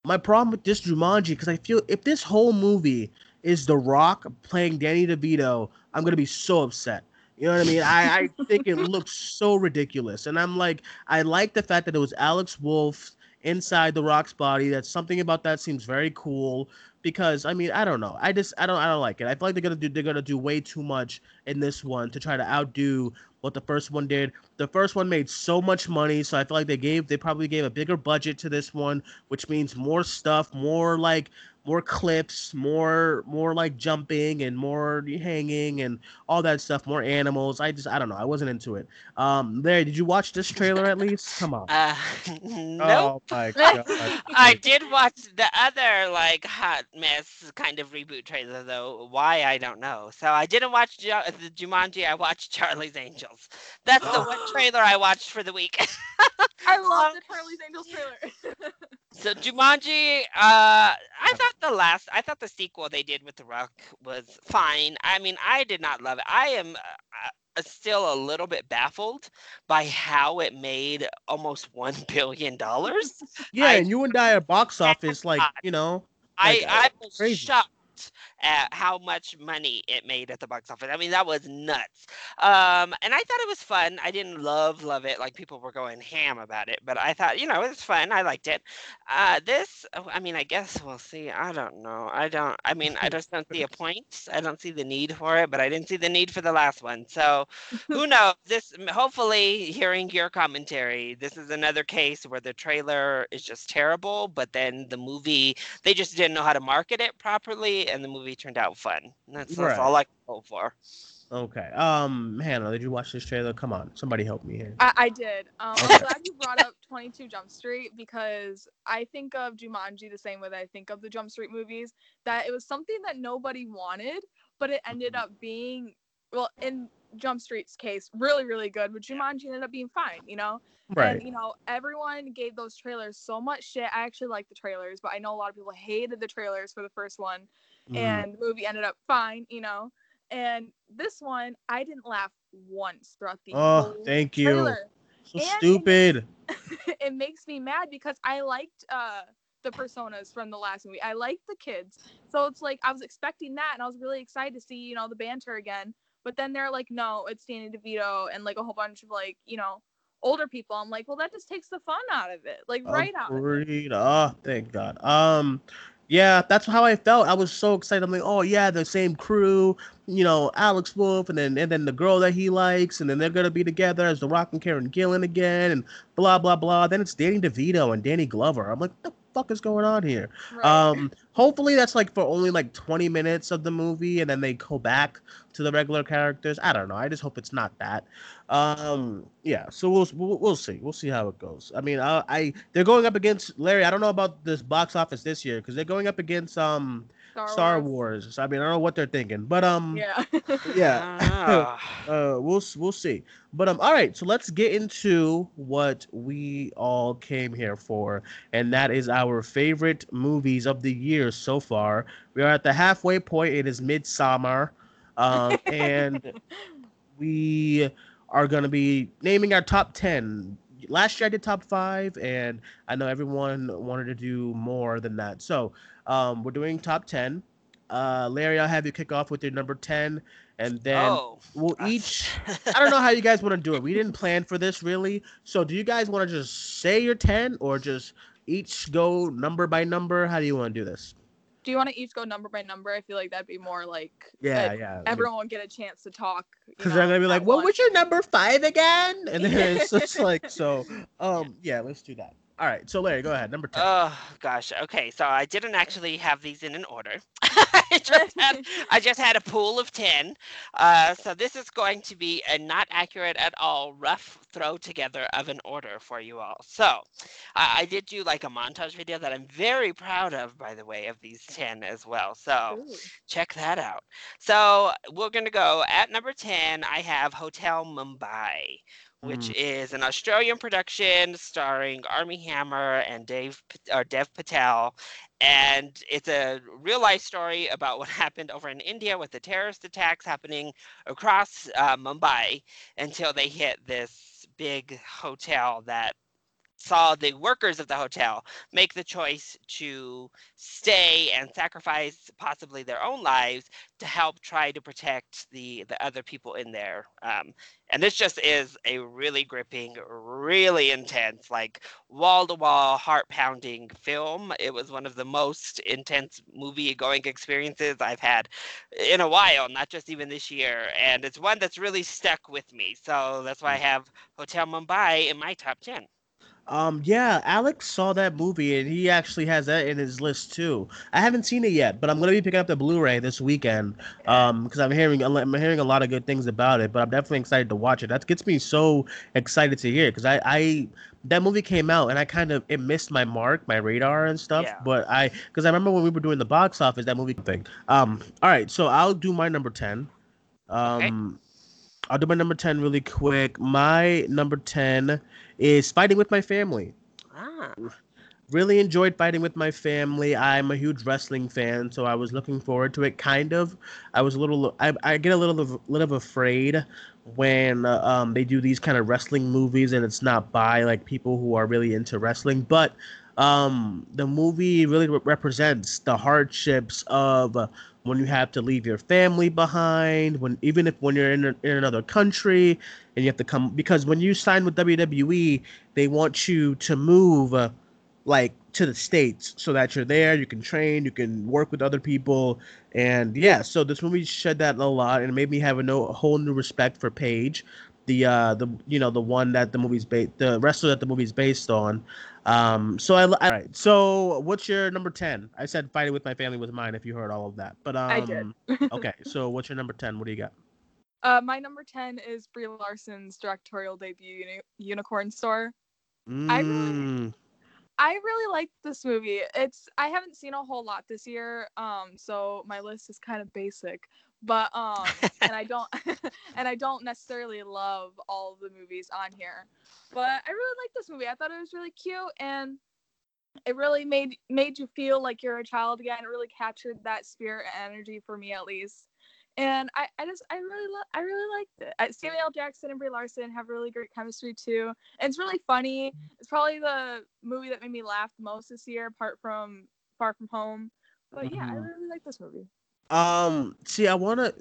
[SPEAKER 1] my problem with this Jumanji because I feel if this whole movie is The Rock playing Danny DeVito, I'm gonna be so upset. You know what I mean? I, I think it looks so ridiculous, and I'm like, I like the fact that it was Alex Wolff inside The Rock's body. That something about that seems very cool because I mean I don't know. I just I don't I don't like it. I feel like they're gonna do they're gonna do way too much in this one to try to outdo what the first one did. The first one made so much money, so I feel like they gave they probably gave a bigger budget to this one, which means more stuff, more like more clips, more more like jumping and more hanging and all that stuff, more animals. I just I don't know. I wasn't into it. Um, there. Did you watch this trailer at least? Come on.
[SPEAKER 2] Uh, nope.
[SPEAKER 1] Oh my god.
[SPEAKER 2] I did watch the other like hot mess kind of reboot trailer though. Why I don't know. So I didn't watch Ju- the Jumanji. I watched Charlie's Angels. That's the one trailer I watched for the week.
[SPEAKER 3] I love the Charlie's Angels trailer.
[SPEAKER 2] So Jumanji, uh, I thought the last, I thought the sequel they did with The Rock was fine. I mean, I did not love it. I am. Uh, still a little bit baffled by how it made almost one billion dollars.
[SPEAKER 1] Yeah,
[SPEAKER 2] I-
[SPEAKER 1] and you and I are box office like you know.
[SPEAKER 2] I
[SPEAKER 1] Like, uh,
[SPEAKER 2] I was
[SPEAKER 1] crazy.
[SPEAKER 2] shocked at how much money it made at the box office. I mean, that was nuts. Um, and I thought it was fun. I didn't love love it like people were going ham about it, but I thought you know it was fun. I liked it. Uh, this, oh, I mean, I guess we'll see. I don't know. I don't. I mean, I just don't see a point. I don't see the need for it, but I didn't see the need for the last one. So who knows? This hopefully, hearing your commentary, this is another case where the trailer is just terrible, but then the movie they just didn't know how to market it properly, and the movie turned out fun. That's, that's
[SPEAKER 1] Right.
[SPEAKER 2] all I can hope for.
[SPEAKER 1] Okay. Um, Hannah, did you watch this trailer? Come on, somebody help me here.
[SPEAKER 3] I, I did. Um,
[SPEAKER 1] Okay.
[SPEAKER 3] I'm glad you brought up 22 Jump Street because I think of Jumanji the same way that I think of the Jump Street movies. That it was something that nobody wanted, but it ended up being, well, in Jump Street's case, really, really good. But Jumanji ended up being fine, you know?
[SPEAKER 1] Right.
[SPEAKER 3] And, you know, everyone gave those trailers so much shit. I actually like the trailers, but I know a lot of people hated the trailers for the first one
[SPEAKER 1] Mhm.
[SPEAKER 3] and the movie ended up fine, you know. And this one, I didn't laugh once throughout the
[SPEAKER 1] Oh, thank you.
[SPEAKER 3] trailer.
[SPEAKER 1] so
[SPEAKER 3] and
[SPEAKER 1] stupid.
[SPEAKER 3] it makes me mad because I liked uh the personas from the last movie. I liked the kids. So it's like I was expecting that and I was really excited to see, you know, the banter again. But then they're like, no, it's Danny DeVito and like a whole bunch of like, you know, older people. I'm like, well, that just takes the fun out of it. Like right out of it.
[SPEAKER 1] Oh, thank God. Um, Yeah, that's how I felt. I was so excited. I'm like, oh yeah, the same crew, you know, Alex Wolff, and then and then the girl that he likes, and then they're gonna be together as The Rock and Karen Gillan again, and blah blah blah. Then it's Danny DeVito and Danny Glover. I'm like, the fuck is going on here?
[SPEAKER 3] Right.
[SPEAKER 1] Um, hopefully that's like for only like 20 minutes of the movie, and then they go back to the regular characters. I don't know. I just hope it's not that. Um, yeah. So we'll we'll, we'll see. We'll see how it goes. I mean, I, I they're going up against Larry. I don't know about this box office this year because they're going up against um
[SPEAKER 3] Star,
[SPEAKER 1] Star
[SPEAKER 3] Wars.
[SPEAKER 1] Wars. So, I mean, I don't know what they're thinking, but um,
[SPEAKER 3] Yeah.
[SPEAKER 1] yeah.
[SPEAKER 2] Ah.
[SPEAKER 1] uh, we'll we'll see. But um, all right. So let's get into what we all came here for, and that is our favorite movies of the year so far. We are at the halfway point. It is midsummer, um, and we are going to be naming our top 10 last year i did top five and i know everyone wanted to do more than that. So um, we're doing top 10 uh, larry i'll have you kick off with your number 10 and then
[SPEAKER 2] oh,
[SPEAKER 1] we'll each i don't know how you guys want to do it. We didn't plan for this really. So do you guys want to just say your 10 or just each go number by number? How do you want to do this
[SPEAKER 3] Do you want to each go number by number? I feel like that'd be more like
[SPEAKER 1] yeah
[SPEAKER 3] like,
[SPEAKER 1] yeah
[SPEAKER 3] everyone would get a chance to talk.
[SPEAKER 1] because
[SPEAKER 3] know,
[SPEAKER 1] they're gonna be like, "What
[SPEAKER 3] once.
[SPEAKER 1] was your number five again?" And then it's just like, so, um, yeah, let's do that. All right, so Larry, go ahead, number ten.
[SPEAKER 2] Oh gosh. Okay, so I didn't actually have these in an order. I just had I just had a pool of ten. Uh, so this is going to be a not accurate at all rough throw together of an order for you all. So I, I did do like a montage video that I'm very proud of, by the way, of these ten as well. So
[SPEAKER 3] Ooh.
[SPEAKER 2] check that out. So we're gonna go at number ten. I have Hotel Mumbai which
[SPEAKER 1] Mm.
[SPEAKER 2] is an Australian production starring Armie Hammer and Dave or Dev Patel, and it's a real life story about what happened over in India with the terrorist attacks happening across uh, Mumbai until they hit this big hotel that saw the workers of the hotel make the choice to stay and sacrifice possibly their own lives to help try to protect the the other people in there um, and this just is a really gripping really intense like wall to wall heart pounding film. It was one of the most intense movie going experiences i've had in a while not just even this year and it's one that's really stuck with me so that's why i have hotel mumbai in my top 10
[SPEAKER 1] Um, yeah, Alex saw that movie and he actually has that in his list too. I haven't seen it yet, but I'm gonna be picking up the Blu-ray this weekend. Um, because I'm hearing a I'm hearing a lot of good things about it, but I'm definitely excited to watch it. That gets me so excited to hear because I I that movie came out and I kind of it missed my mark, my radar and stuff.
[SPEAKER 2] Yeah.
[SPEAKER 1] But I because I remember when we were doing the box office, that movie thing. Um, all right, so I'll do my number ten. Um, I'll do my number ten really quick. My number ten is Fighting with My Family
[SPEAKER 2] ah
[SPEAKER 1] really enjoyed fighting with my family. I'm a huge wrestling fan, so I was looking forward to it. Kind of, I was a little. I, I get a little of little afraid when uh, um they do these kind of wrestling movies and it's not by like people who are really into wrestling, but um the movie really re- represents the hardships of uh, when you have to leave your family behind when even if when you're in, a, in another country and you have to come because when you sign with WWE they want you to move uh, like to the states so that you're there you can train you can work with other people. And yeah so this movie shed that a lot and it made me have a, no, a whole new respect for Paige the uh the you know the one that the movie's based the wrestler that the movie's based on um so I, I all right so what's your number 10 I said fighting with my family was mine if you heard all of that but um
[SPEAKER 3] I did.
[SPEAKER 1] okay so what's your number 10 what do you got
[SPEAKER 3] Uh, my number ten is Brie Larson's directorial debut, Uni- Unicorn Store. I really-
[SPEAKER 1] Mm,
[SPEAKER 3] I really liked this movie. It's I haven't seen a whole lot this year, um, so my list is kind of basic. But um, and I don't and I don't necessarily love all of the movies on here. But I really liked this movie. I thought it was really cute and it really made made you feel like you're a child again. It really captured that spirit and energy for me at least. And I, I just I really lo- I really liked it. Samuel L. Jackson and Brie Larson have really great chemistry too. And it's really funny. It's probably the movie that made me laugh the most this year, apart from Far From Home. But yeah, I
[SPEAKER 1] Mhm.
[SPEAKER 3] really like this movie.
[SPEAKER 1] Um, see, I want to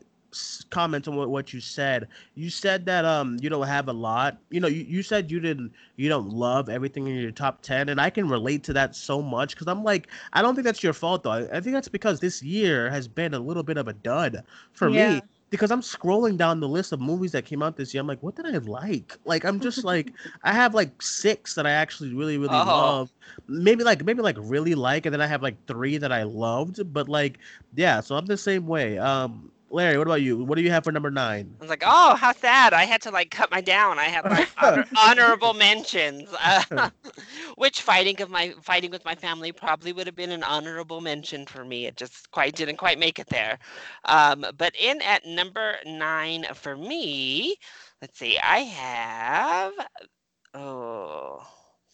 [SPEAKER 1] comment on what, you said. You said that um you don't have a lot. You know, you, you said you didn't you don't love everything in your top ten, and I can relate to that so much because I'm like I don't think that's your fault though. I, I think that's because this year has been a little bit of a dud for
[SPEAKER 3] Yeah.
[SPEAKER 1] me because I'm scrolling down the list of movies that came out this year. I'm like, what did I like? Like I'm just like I have like six that I actually really really
[SPEAKER 2] Oh.
[SPEAKER 1] love. Maybe like maybe like really like, and then I have like three that I loved. But like yeah, so I'm the same way. Um, Larry, what about you? What do you have for number nine?
[SPEAKER 2] I was like, oh, how sad. I had to like cut my down. I had like honor- honorable mentions, uh, which fighting of my fighting with my family probably would have been an honorable mention for me. It just quite didn't quite make it there. Um, but in at number nine for me, let's see, I have. Oh,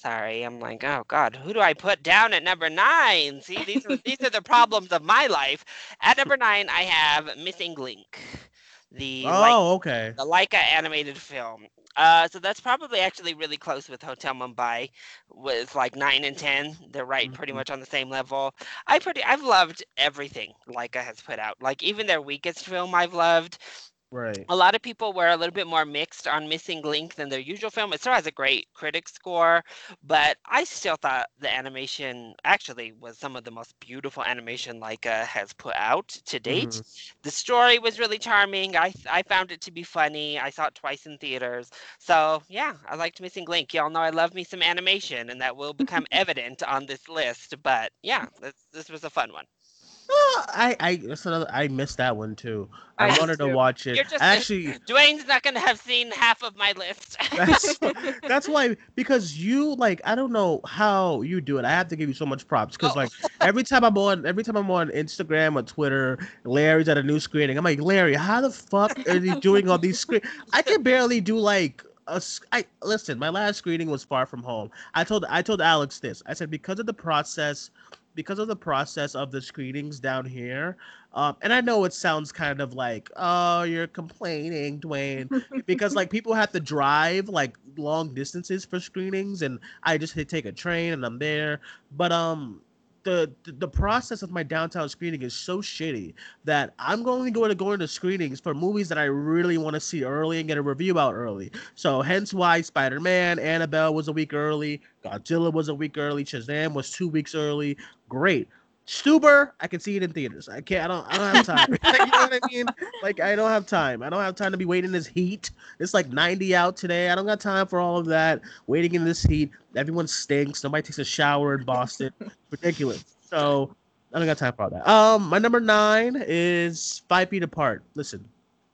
[SPEAKER 2] sorry. I'm like, oh God, who do I put down at number nine? See, these are these are the problems of my life. At number nine, I have Missing Link, the
[SPEAKER 1] Oh, okay.
[SPEAKER 2] the Laika animated film. Uh, so that's probably actually really close with Hotel Mumbai, with like nine and ten. They're right, pretty
[SPEAKER 1] Mhm.
[SPEAKER 2] much on the same level. I pretty, I've loved everything Laika has put out. Like even their weakest film, I've loved.
[SPEAKER 1] Right.
[SPEAKER 2] A lot of people were a little bit more mixed on Missing Link than their usual film. It still has a great critic score, but I still thought the animation actually was some of the most beautiful animation Laika has put out to date.
[SPEAKER 1] Mhm.
[SPEAKER 2] The story was really charming. I I found it to be funny. I saw it twice in theaters. So yeah, I liked Missing Link. Y'all know I love me some animation, and that will become evident on this list. But yeah, this this was a fun one.
[SPEAKER 1] Oh, I I that's another, I missed that one too. I,
[SPEAKER 3] I
[SPEAKER 1] wanted to
[SPEAKER 3] too.
[SPEAKER 1] watch it.
[SPEAKER 2] You're just-
[SPEAKER 1] Actually,
[SPEAKER 2] Duane's not gonna have seen half of my list.
[SPEAKER 1] that's that's why because you like I don't know how you do it. I have to give you so much props because
[SPEAKER 2] Oh.
[SPEAKER 1] like every time I'm on every time I'm on Instagram or Twitter, Larry's at a new screening. I'm like Larry, how the fuck are you doing all these screen? I can barely do like a I listen. My last screening was Far From Home. I told I told Alex this. I said because of the process, because of the process of the screenings down here. Um, and I know it sounds kind of like, oh, you're complaining, Duane because like people have to drive like long distances for screenings and i just take a train and i'm there but um the, the process of my downtown screening is so shitty that i'm only going to go into screenings for movies that i really want to see early and get a review out early. So hence why spider-man annabelle was a week early godzilla was a week early shazam was two weeks early. Great Stuber, I can see it in theaters. I can't. I don't. I don't have time. Like, you know what I mean? Like I don't have time. I don't have time to be waiting in this heat. It's like 90 out today. I don't got time for all of that. Waiting in this heat. Everyone stinks. Nobody takes a shower in Boston. Ridiculous. So I don't got time for all that. Um, my number nine is Five Feet Apart. Listen,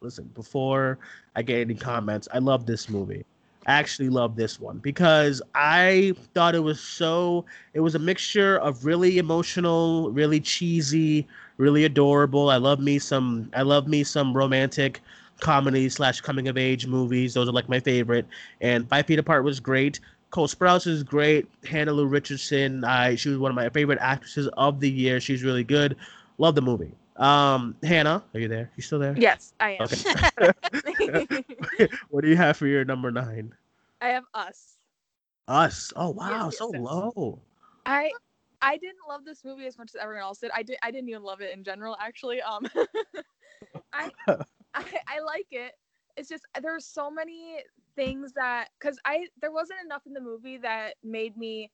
[SPEAKER 1] listen. Before I get any comments, I love this movie. Actually love this one because I thought it was so. It was a mixture of really emotional, really cheesy, really adorable. I love me some. I love me some romantic comedy slash coming of age movies. Those are like my favorite. And Five Feet Apart was great. Cole Sprouse is great. Hannah Lu Richardson, I she was one of my favorite actresses of the year. She's really good. Love the movie. Um, Hannah, are you there? You still there?
[SPEAKER 3] yes, I am.
[SPEAKER 1] Okay. what do you have for your number nine?
[SPEAKER 3] I have us.
[SPEAKER 1] Us. Oh wow,
[SPEAKER 3] yes,
[SPEAKER 1] so
[SPEAKER 3] yes.
[SPEAKER 1] low.
[SPEAKER 3] I I didn't love this movie as much as everyone else did. I did I didn't even love it in general actually. Um I, I I like it. It's just there's so many things that cuz I there wasn't enough in the movie that made me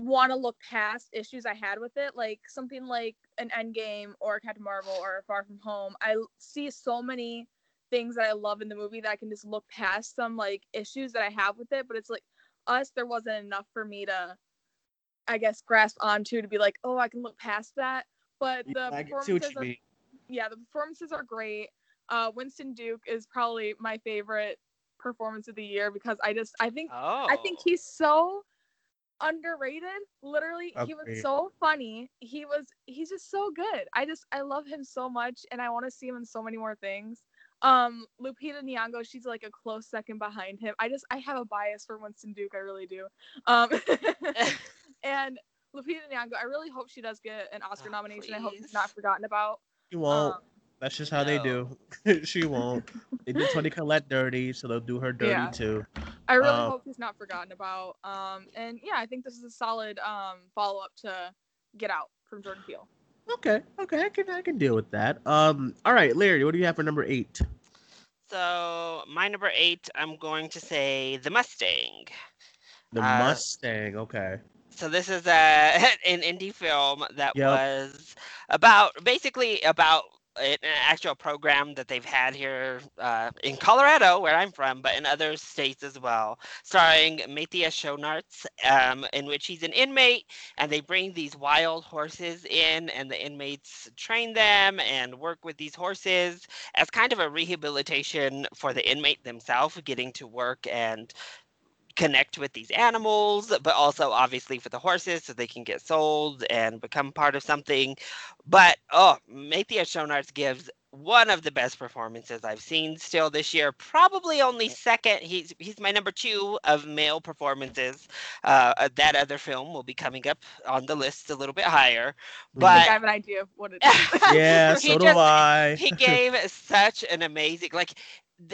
[SPEAKER 3] want to look past issues I had with it, like something like an Endgame or Captain Marvel or Far From Home. I see so many things that I love in the movie that I can just look past some like issues that I have with it. But it's like us, there wasn't enough for me to, I guess, grasp onto to be like, oh, I can look past that. But the
[SPEAKER 1] I can see what
[SPEAKER 3] performances, are, yeah, the performances are great. Uh, Winston Duke is probably my favorite performance of the year because I just I think
[SPEAKER 2] Oh,
[SPEAKER 3] I think he's so underrated. Literally, he was so funny. He was he's just so good. I just I love him so much and I want to see him in so many more things. Um Lupita Nyong'o, she's like a close second behind him. I just I have a bias for Winston Duke, I really do. Um and Lupita Nyong'o, I really hope she does get an Oscar
[SPEAKER 2] Oh,
[SPEAKER 3] nomination. I hope
[SPEAKER 2] please.
[SPEAKER 3] she's not forgotten about.
[SPEAKER 1] She won't.
[SPEAKER 3] Um,
[SPEAKER 1] That's just how they do. she won't. They did Toni Collette dirty, so they'll do her dirty
[SPEAKER 3] Yeah.
[SPEAKER 1] too.
[SPEAKER 3] I really
[SPEAKER 1] Um,
[SPEAKER 3] hope he's not forgotten about. Um, and yeah, I think this is a solid um, follow up to Get Out from Jordan Peele.
[SPEAKER 1] Okay, okay, I can I can deal with that. Um, all right, Larry, what do you have for number eight?
[SPEAKER 2] So my number eight, I'm going to say the Mustang.
[SPEAKER 1] The
[SPEAKER 2] Uh,
[SPEAKER 1] Mustang. Okay.
[SPEAKER 2] So this is a an indie film that
[SPEAKER 1] Yep.
[SPEAKER 2] was about basically about an actual program that they've had here uh, in Colorado, where I'm from, but in other states as well, starring Matthias Schoenaerts, um, in which he's an inmate, and they bring these wild horses in, and the inmates train them and work with these horses as kind of a rehabilitation for the inmate themselves, getting to work and connect with these animals, but also obviously for the horses so they can get sold and become part of something. But oh, Matthias Schoenaerts gives one of the best performances I've seen still this year. Probably only second. He's he's my number two of male performances. Uh, uh, that other film will be coming up on the list a little bit higher.
[SPEAKER 3] I
[SPEAKER 2] But
[SPEAKER 3] think I have an idea of what it is.
[SPEAKER 1] Yeah,
[SPEAKER 2] He
[SPEAKER 1] so do
[SPEAKER 2] just-
[SPEAKER 1] I.
[SPEAKER 2] he gave such an amazing like th-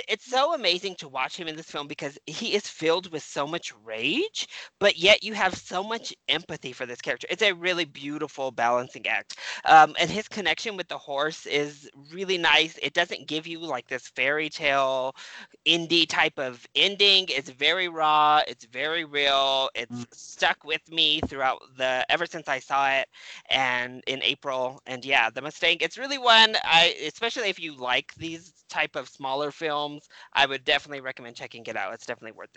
[SPEAKER 2] it's so amazing to watch him in this film because he is filled with so much rage but yet you have so much empathy for this character it's a really beautiful balancing act um, and his connection with the horse is really nice it doesn't give you like this fairy tale indie type of ending it's very raw it's very real it's
[SPEAKER 1] Mm.
[SPEAKER 2] stuck with me throughout the ever since i saw it and in April. And yeah, the Mustang. It's really one I, especially if you like these type of smaller films, I would definitely recommend checking it out. It's definitely worth it.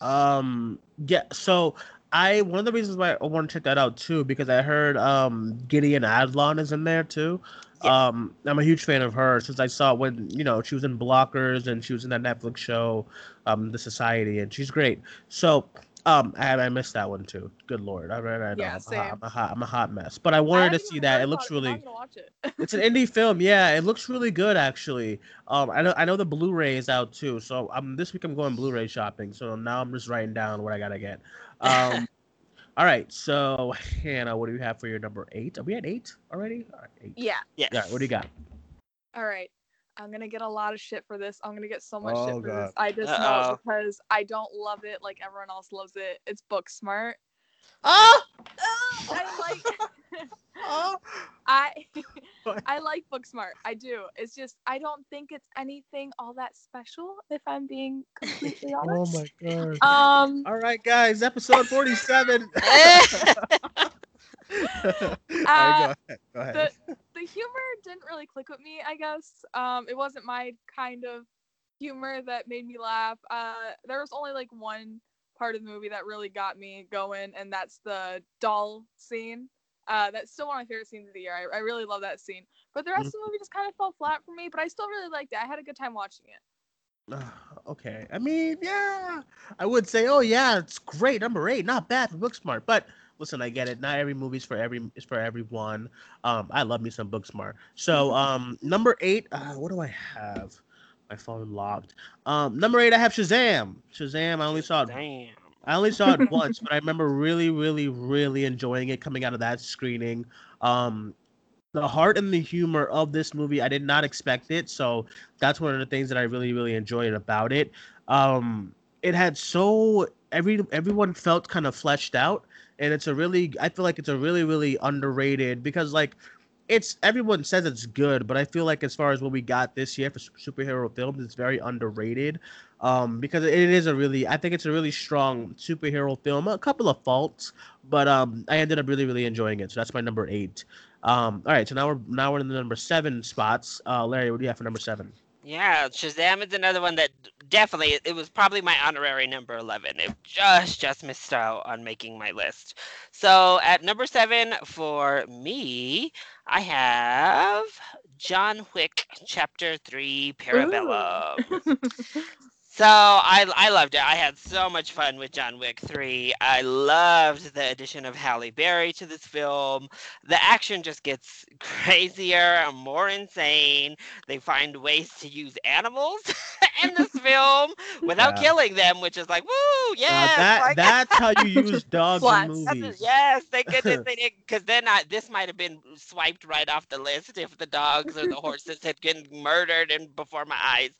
[SPEAKER 1] Um, yeah. So I one of the reasons why I want to check that out too because I heard um Gideon Adlon is in there too.
[SPEAKER 2] Yes.
[SPEAKER 1] Um, I'm a huge fan of her since I saw when you know she was in Blockers and she was in that Netflix show, um, The Society, and she's great. So. Um, I, I missed that one too. Good lord, I, I, I know
[SPEAKER 3] Yeah,
[SPEAKER 1] I'm, a hot. I'm a hot, I'm a hot mess. But I
[SPEAKER 3] I
[SPEAKER 1] wanted to see that. It looks
[SPEAKER 3] but
[SPEAKER 1] really.
[SPEAKER 3] Watch it.
[SPEAKER 1] It's an indie film, yeah. It looks really good, actually. Um, I know I know the Blu-ray is out too, so um, this week I'm going Blu-ray shopping. So now I'm just writing down what I gotta get. Um, all right. So Hannah, what do you have for your number eight? Are we at eight already? All right, eight.
[SPEAKER 3] Yeah.
[SPEAKER 2] Yes.
[SPEAKER 1] Yeah. What do you got?
[SPEAKER 3] All right. I'm gonna get a lot of shit for this. I'm gonna get so much
[SPEAKER 1] Oh,
[SPEAKER 3] shit for
[SPEAKER 1] God.
[SPEAKER 3] this. I just
[SPEAKER 2] Uh-oh.
[SPEAKER 3] know because I don't love it like everyone else loves it. It's Booksmart.
[SPEAKER 1] Oh,
[SPEAKER 3] I like
[SPEAKER 1] oh.
[SPEAKER 3] I I like Booksmart. I do. It's just I don't think it's anything all that special. If I'm being completely honest.
[SPEAKER 1] Oh my god.
[SPEAKER 3] Um.
[SPEAKER 1] All right, guys. Episode forty-seven. All right, go ahead. Go ahead.
[SPEAKER 3] the humor didn't really click with me. I guess. Um. It wasn't my kind of humor that made me laugh. Uh. There was only like one part of the movie that really got me going, and that's the doll scene. Uh, that's still one of my favorite scenes of the year. I, I really love that scene. But the rest of the movie just kind of fell flat for me. But I still really liked it. I had a good time watching it.
[SPEAKER 1] Uh, okay. I mean, yeah, I would say, oh yeah, it's great. Number eight, not bad for Booksmart. But listen, I get it. Not every movie's for every is for everyone. Um, I love me some Booksmart. So, um, number eight, uh, what do I have? My phone locked. Um, number eight, I have Shazam. Shazam. I only saw it.
[SPEAKER 2] Damn.
[SPEAKER 1] I only saw it once, but I remember really, really, really enjoying it coming out of that screening. Um, the heart and the humor of this movie, I did not expect it. So that's one of the things that I really, really enjoyed about it. Um, it had so every everyone felt kind of fleshed out, and it's a really I feel like it's a really, really underrated because like it's everyone says it's good, but I feel like as far as what we got this year for superhero films, it's very underrated. Um, because it is a really, I think it's a really strong superhero film. A couple of faults, but um, I ended up really, really enjoying it. So that's my number eight. Um, all right, so now we're now we're in the number seven spots. Uh, Larry, what do you have for number seven?
[SPEAKER 2] Yeah, Shazam is another one that definitely it was probably my honorary number 11. It just just missed out on making my list. So at number 7 for me, I have John Wick Chapter 3 Parabellum. So I I loved it. I had so much fun with John Wick 3. I loved the addition of Halle Berry to this film. The action just gets crazier and more insane. They find ways to use animals in this film without
[SPEAKER 1] Yeah.
[SPEAKER 2] killing them, which is like, woo,
[SPEAKER 1] Uh,
[SPEAKER 2] yes.
[SPEAKER 1] that
[SPEAKER 2] like-
[SPEAKER 1] that's how you use dogs in movies.
[SPEAKER 2] Yes, thank goodness they didn't, because then I, this might have been swiped right off the list if the dogs or the horses had been murdered and before my eyes.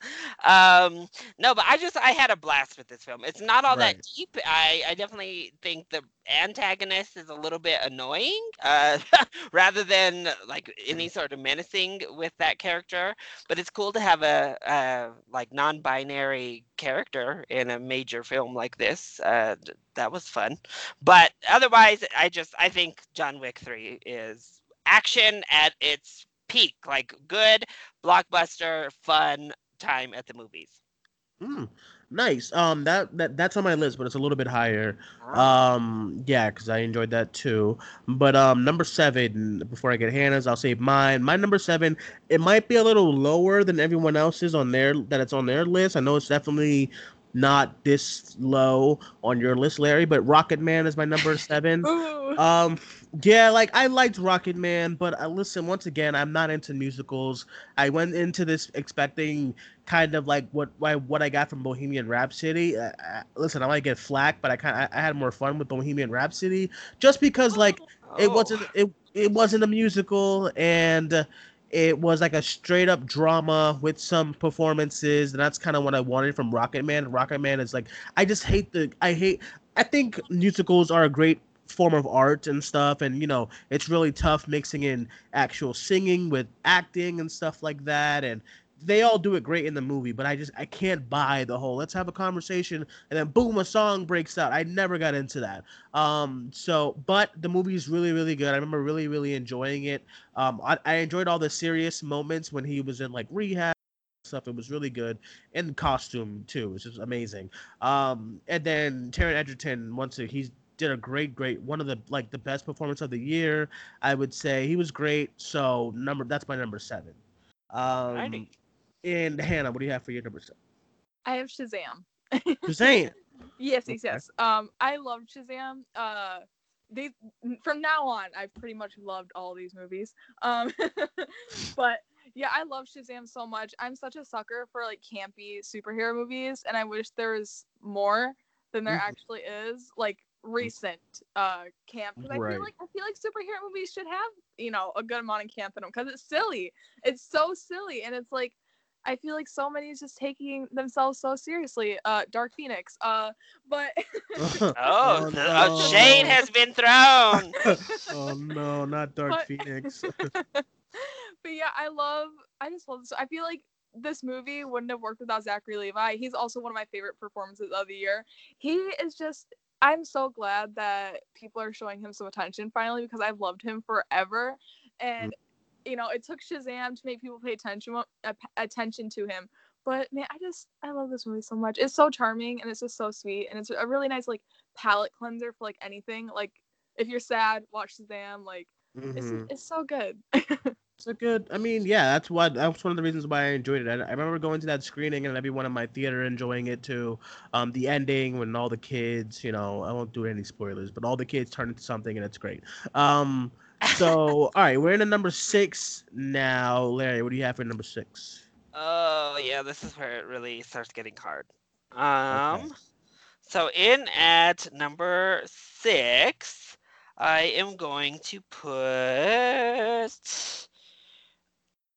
[SPEAKER 2] Um, no, but I just I had a blast with this film. It's not all
[SPEAKER 1] Right.
[SPEAKER 2] that deep. I I definitely think the antagonist is a little bit annoying, uh, rather than like any sort of menacing with that character. But it's cool to have a, a like non-binary character in a major film like this. Uh, that was fun. But otherwise, I just I think John Wick Three is action at its peak, like good blockbuster, fun time at the movies.
[SPEAKER 1] Mm, nice. Um, that, that that's on my list, but it's a little bit higher.
[SPEAKER 2] Ah.
[SPEAKER 1] Um, yeah, because I enjoyed that too. But um, number seven. Before I get Hannah's, I'll save mine. My number seven. It might be a little lower than everyone else's on their that it's on their list. I know it's definitely not this low on your list, Larry. But Rocketman is my number seven. Um, yeah, like I liked Rocketman, but uh, listen, once again, I'm not into musicals. I went into this expecting kind of like what why- what I got from Bohemian Rhapsody. Uh, uh, listen, I might get flack, but I kind I, I had more fun with Bohemian Rhapsody just because like it
[SPEAKER 2] Oh.
[SPEAKER 1] wasn't it it wasn't a musical and uh, it was like a straight up drama with some performances and that's kind of what I wanted from Rocketman. Rocket Man is like I just hate the I hate I think musicals are a great form of art and stuff and you know it's really tough mixing in actual singing with acting and stuff like that and they all do it great in the movie but i just i can't buy the whole let's have a conversation and then boom a song breaks out. I never got into that. Um so but the movie is really really good. I remember really really enjoying it. Um i, I enjoyed all the serious moments when he was in like rehab stuff. It was really good. And costume too which is amazing. Um and then Taron Egerton once he's did a great great one of the like the best performance of the year i would say. He was great. So number that's my number seven. Um
[SPEAKER 2] Alrighty.
[SPEAKER 1] And hannah what do you have for your number seven
[SPEAKER 3] I have Shazam.
[SPEAKER 1] Shazam.
[SPEAKER 3] Yes, yes, yes. Um, I love Shazam. Uh, they from now on, I've pretty much loved all these movies. Um, but yeah, I love Shazam so much. I'm such a sucker for like campy superhero movies, and I wish there was more than there
[SPEAKER 1] Mhm.
[SPEAKER 3] actually is. Like recent uh camp because I
[SPEAKER 1] Right.
[SPEAKER 3] feel like I feel like superhero movies should have you know a good amount of camp in them because it's silly. It's so silly, and it's like I feel like so many is just taking themselves so seriously. Uh, Dark Phoenix. Uh, but
[SPEAKER 2] Oh,
[SPEAKER 1] Oh,
[SPEAKER 2] the,
[SPEAKER 1] no.
[SPEAKER 2] shade has been thrown.
[SPEAKER 1] oh no not dark
[SPEAKER 3] But-
[SPEAKER 1] phoenix
[SPEAKER 3] but yeah, I love. I just love this. I feel like this movie wouldn't have worked without Zachary Levi. He's also one of my favorite performances of the year. He is just. I'm so glad that people are showing him some attention finally because I've loved him forever, and you know it took Shazam to make people pay attention attention to him. But man, I just I love this movie so much. It's so charming and it's just so sweet and it's a really nice like palate cleanser for like anything. Like if you're sad, watch Shazam. Like it's
[SPEAKER 1] Mhm.
[SPEAKER 3] it's so good.
[SPEAKER 1] It's a good. I mean, yeah, that's what that's one of the reasons why I enjoyed it. I, I remember going to that screening and everyone in my theater enjoying it too. Um, the ending when all the kids, you know, I won't do any spoilers, but all the kids turn into something and it's great. Um, so all right, we're in a number six now. Larry, what do you have for number six?
[SPEAKER 2] Oh yeah, this is where it really starts getting hard. Um, so in at number six, I am going to put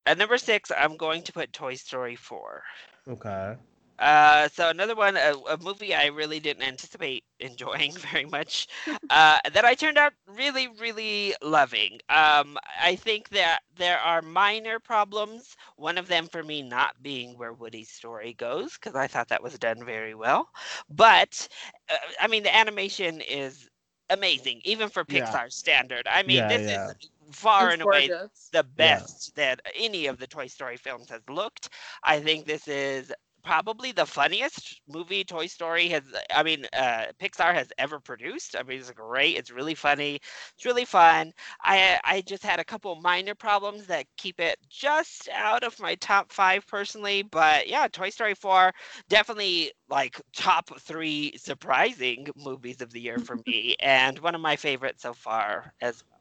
[SPEAKER 2] at number six. I'm going to put Toy Story four.
[SPEAKER 1] Okay.
[SPEAKER 2] Uh, so another one, a, a movie I really didn't anticipate enjoying very much, uh, that I turned out really, really loving. Um, I think that there are minor problems. One of them for me not being where Woody's story goes, because I thought that was done very well. But uh, I mean, the animation is amazing, even for
[SPEAKER 1] Yeah.
[SPEAKER 2] Pixar standard. I mean,
[SPEAKER 1] Yeah,
[SPEAKER 2] this
[SPEAKER 1] yeah.
[SPEAKER 2] is far
[SPEAKER 3] It's
[SPEAKER 2] and away
[SPEAKER 3] gorgeous.
[SPEAKER 2] the best that any of the Toy Story films has looked. I think this is probably the funniest movie Toy Story has I mean uh Pixar has ever produced. I mean it's great. It's really funny. It's really fun. I I just had a couple minor problems that keep it just out of my top 5 personally, but yeah, Toy Story 4 definitely like top 3 surprising movies of the year for me and one of my favorites so far as well.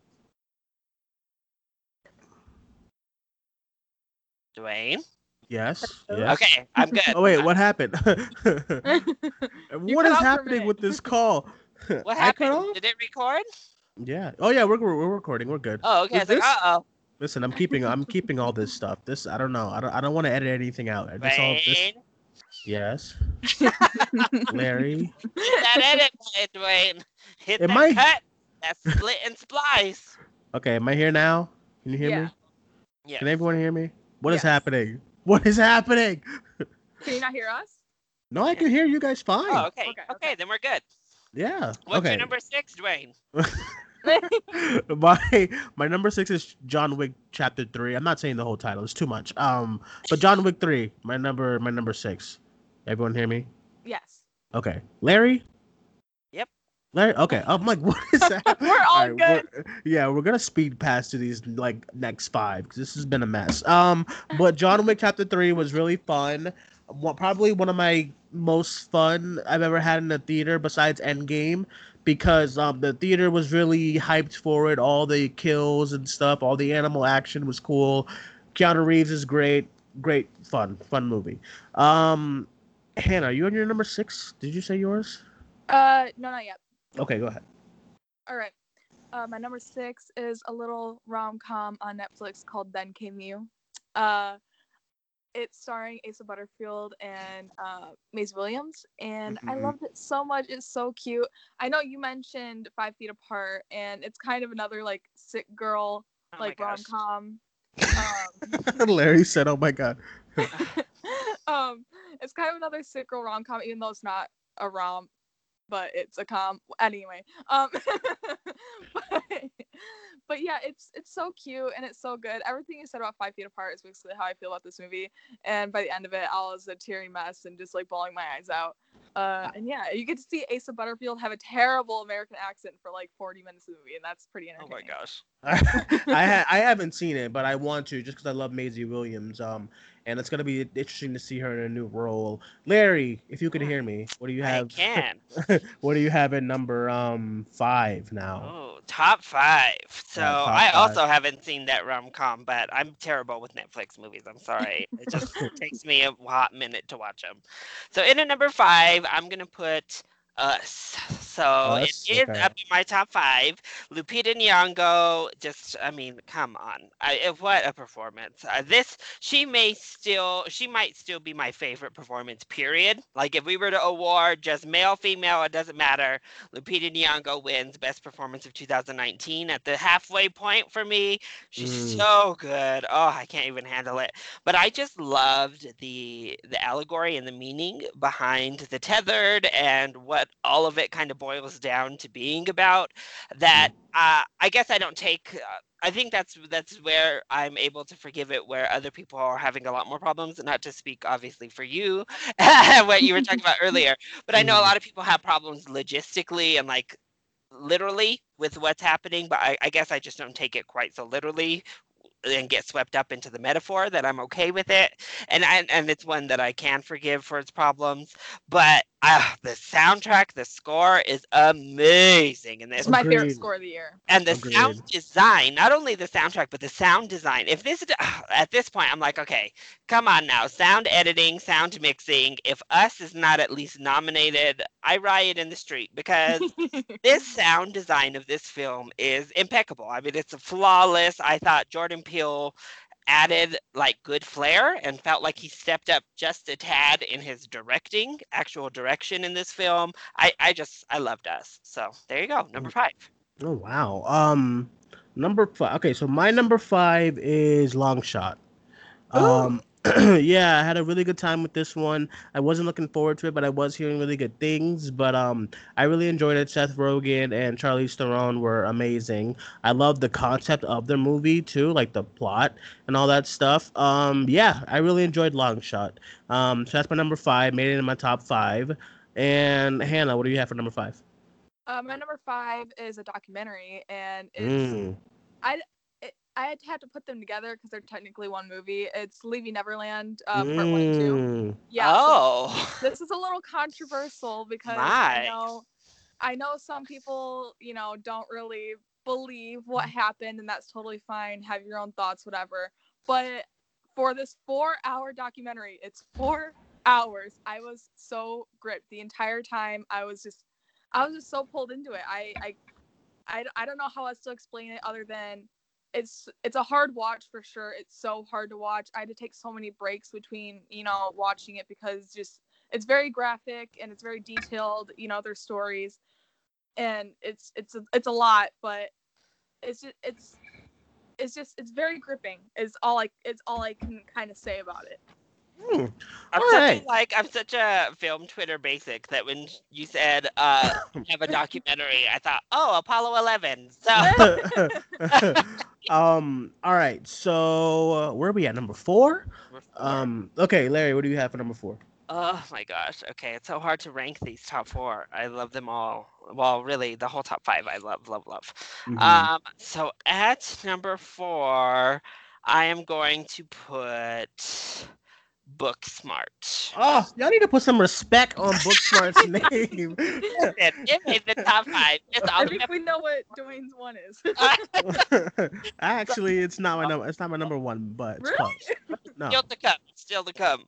[SPEAKER 1] Duane.
[SPEAKER 3] Yes.
[SPEAKER 1] Yes.
[SPEAKER 2] Okay, I'm good.
[SPEAKER 1] Oh wait, what happened? what
[SPEAKER 3] cut
[SPEAKER 1] is
[SPEAKER 3] out for a
[SPEAKER 1] happening with this call?
[SPEAKER 2] What happened? Did it record?
[SPEAKER 1] Yeah. Oh yeah, we're we're recording. We're good.
[SPEAKER 2] Oh, okay. I
[SPEAKER 1] Is
[SPEAKER 2] was like, uh oh.
[SPEAKER 1] Listen, I'm keeping I'm keeping all this stuff. This I don't know. I don't I don't want to edit anything out. This all this Yes. Larry.
[SPEAKER 2] that edit, button, Duane. Hit
[SPEAKER 1] Am
[SPEAKER 2] that
[SPEAKER 1] I-
[SPEAKER 2] cut. That split and splice.
[SPEAKER 1] Okay, am I here now? Can you hear
[SPEAKER 3] Yeah.
[SPEAKER 1] me?
[SPEAKER 2] Yeah.
[SPEAKER 1] Can everyone hear me? What is
[SPEAKER 3] Yes.
[SPEAKER 1] happening? What is happening?
[SPEAKER 3] Can you not hear us?
[SPEAKER 1] No, I can hear you guys fine.
[SPEAKER 2] Oh, okay.
[SPEAKER 3] Okay,
[SPEAKER 2] okay.
[SPEAKER 3] okay.
[SPEAKER 2] then we're good.
[SPEAKER 1] Yeah.
[SPEAKER 2] What's
[SPEAKER 1] okay.
[SPEAKER 2] your number six, Duane?
[SPEAKER 1] my my number six is John Wick Chapter Three. I'm not saying the whole title; it's too much. Um, but John Wick Three, my number my number six. Everyone hear me?
[SPEAKER 3] yes.
[SPEAKER 1] Okay, Larry.
[SPEAKER 2] Yep.
[SPEAKER 1] Larry. Okay, I'm like, what is that?
[SPEAKER 3] We're all good.
[SPEAKER 1] we're- yeah, we're gonna speed past to these like next five because this has been a mess. Um, but John Wick Chapter Three was really fun. One, probably one of my most fun I've ever had in the theater besides Endgame because um the theater was really hyped for it. All the kills and stuff, all the animal action was cool. Keanu Reeves is great, great fun, fun movie. Um, Hannah, are you on your number six? Did you say yours?
[SPEAKER 3] Uh, no, not yet.
[SPEAKER 1] Okay, go ahead.
[SPEAKER 3] All right. Uh, my number six is a little rom com on Netflix called Then Came You. Uh, it's starring Asa Butterfield and uh, Maisie Williams, and I
[SPEAKER 1] Mhm.
[SPEAKER 3] loved it so much. It's so cute. I know you mentioned Five Feet Apart, and it's kind of another like sick girl
[SPEAKER 2] Oh
[SPEAKER 3] like rom com. Um,
[SPEAKER 1] Larry said, "Oh my god."
[SPEAKER 3] um, it's kind of another sick girl rom com, even though it's not a rom, but it's a com. Anyway, um, but, but yeah, it's it's so cute and it's so good. Everything you said about Five Feet Apart is basically how I feel about this movie. And by the end of it, I was a teary mess and just like bawling my eyes out. Uh, and yeah, you get to see Asa Butterfield have a terrible American accent for like 40 minutes of the movie, and that's pretty
[SPEAKER 2] interesting.
[SPEAKER 3] Oh
[SPEAKER 2] my gosh.
[SPEAKER 1] I ha- I haven't seen it, but I want to just because I love Maisie Williams. Um, and it's gonna be interesting to see her in a new role. Larry, if you could hear me, what do you have?
[SPEAKER 2] I
[SPEAKER 1] have?
[SPEAKER 2] can.
[SPEAKER 1] what do you have at number um five now?
[SPEAKER 2] Oh, top five. So
[SPEAKER 1] top
[SPEAKER 2] I
[SPEAKER 1] five.
[SPEAKER 2] also haven't seen that rom com, but I'm terrible with Netflix movies. I'm sorry. It just takes me a hot minute to watch them. So in at number five, I'm gonna put uh, Us. So
[SPEAKER 1] Us?
[SPEAKER 2] it is
[SPEAKER 1] Okay.
[SPEAKER 2] up in my top five. Lupita Nyong'o, just I mean, come on, I, eh, what a performance! Uh, this she may still, she might still be my favorite performance. Period. Like if we were to award just male, female, it doesn't matter. Lupita Nyong'o wins Best Performance of 2019 at the halfway point for me. She's
[SPEAKER 1] Mm.
[SPEAKER 2] so good. Oh, I can't even handle it. But I just loved the the allegory and the meaning behind the tethered and what all of it kind of boils down to being about. That uh, I guess I don't take. Uh, I think that's that's where I'm able to forgive it, where other people are having a lot more problems. Not to speak, obviously, for you, what you were talking about earlier, but I know a
[SPEAKER 1] Mhm.
[SPEAKER 2] lot of people have problems logistically and like literally with what's happening. But I, I guess I just don't take it quite so literally and get swept up into the metaphor that I'm okay with it. And and, and it's one that I can forgive for its problems. But uh, the soundtrack, the score is amazing and this
[SPEAKER 3] It's my favorite score of the year.
[SPEAKER 2] and the
[SPEAKER 1] Agreed.
[SPEAKER 2] sound design not only the soundtrack but the sound design. If this at this point i'm like okay come on now. Sound editing sound mixing. If us is not at least nominated i riot in the street because this sound design of this film is impeccable. I mean it's flawless. I thought jordan peele added like good flair and felt like he stepped up just a tad in his directing actual direction in this film i i just i loved us so there you go number five
[SPEAKER 1] Oh wow. Um, number five. Okay, so my number five is Long Shot. Um, yeah, I had a really good time with this one. I wasn't looking forward to it, but I was hearing really good things. But um, I really enjoyed it. Seth Rogen and Charlize Theron were amazing. I love the concept of the movie too, like the plot and all that stuff. Um, yeah, I really enjoyed Long Shot. Um, so that's my number five. Made it in my top five. And Hannah, what do you have for number five?
[SPEAKER 3] Uh, my number five is a documentary, and it's
[SPEAKER 1] Mm.
[SPEAKER 3] it, I had to have to put them together because they're technically one movie. It's Leaving Neverland, uh, part one and two.
[SPEAKER 1] Mm.
[SPEAKER 3] Yeah. so
[SPEAKER 2] oh
[SPEAKER 3] this is a little controversial because
[SPEAKER 2] My.
[SPEAKER 3] I know, I know some people, you know, don't really believe what happened, and that's totally fine. Have your own thoughts, whatever. But for this four-hour documentary, it's four hours. I was so gripped the entire time. I was just, I was just so pulled into it. I, I, I, I don't know how else to explain it other than it's it's a hard watch for sure. It's so hard to watch. I had to take so many breaks between, you know, watching it because just it's very graphic and it's very detailed. You know their stories, and it's it's a, it's a lot, but it's just it's it's just it's very gripping. Is all I it's all I can kind of say about it.
[SPEAKER 1] Hmm.
[SPEAKER 2] I'm
[SPEAKER 1] All
[SPEAKER 2] such
[SPEAKER 1] right.
[SPEAKER 2] a, like I'm such a film Twitter basic that when you said uh have a documentary, I thought, oh, Apollo 11. So
[SPEAKER 1] um. All right. So uh, where are we at? Number four.
[SPEAKER 2] we're four.
[SPEAKER 1] Um. Okay, Larry. What do you have for number four?
[SPEAKER 2] Oh my gosh. Okay, it's so hard to rank these top four. I love them all. Well, really, the whole top five I love, love, love.
[SPEAKER 1] Mhm.
[SPEAKER 2] Um, so at number four, I am going to put Booksmart.
[SPEAKER 1] oh, ah, y'all need to put some respect on Booksmart's name.
[SPEAKER 2] It, it made the top five. It's
[SPEAKER 3] I think we know what Duane's one is.
[SPEAKER 1] Actually, it's not my number. It's not my number one, but it's
[SPEAKER 3] Really?
[SPEAKER 1] close. No.
[SPEAKER 2] Still to come. Still to come.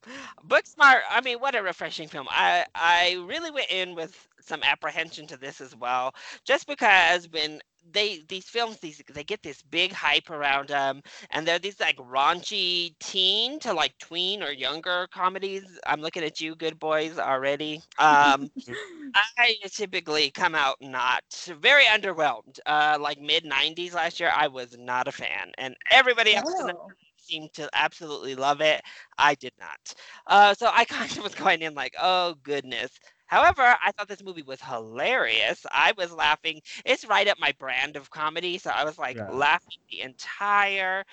[SPEAKER 2] Booksmart. I mean, what a refreshing film. I I really went in with some apprehension to this as well, just because when they these films these they get this big hype around them, and they're these like raunchy teen to like tween or younger comedies. I'm looking at you, good boys, already. Um, I typically come out not very underwhelmed. Uh, like mid '90s last year, I was not a fan, and everybody else
[SPEAKER 3] Oh.
[SPEAKER 2] seemed to absolutely love it. I did not. Uh, so I kind of was going in like, oh goodness. However, I thought this movie was hilarious. I was laughing. It's right up my brand of comedy. So I was like
[SPEAKER 1] Yeah.
[SPEAKER 2] laughing the entire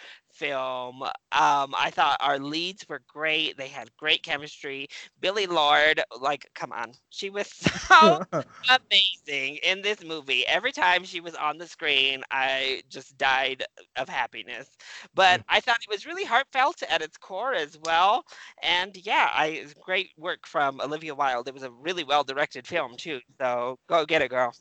[SPEAKER 2] film. Um, I thought our leads were great. They had great chemistry. Billie Lourd, like, come on. She was so amazing in this movie. Every time she was on the screen, I just died of happiness. But I thought it was really heartfelt at its core as well. And yeah, I great work from Olivia Wilde. It was a really well directed film too. So go get it, girl.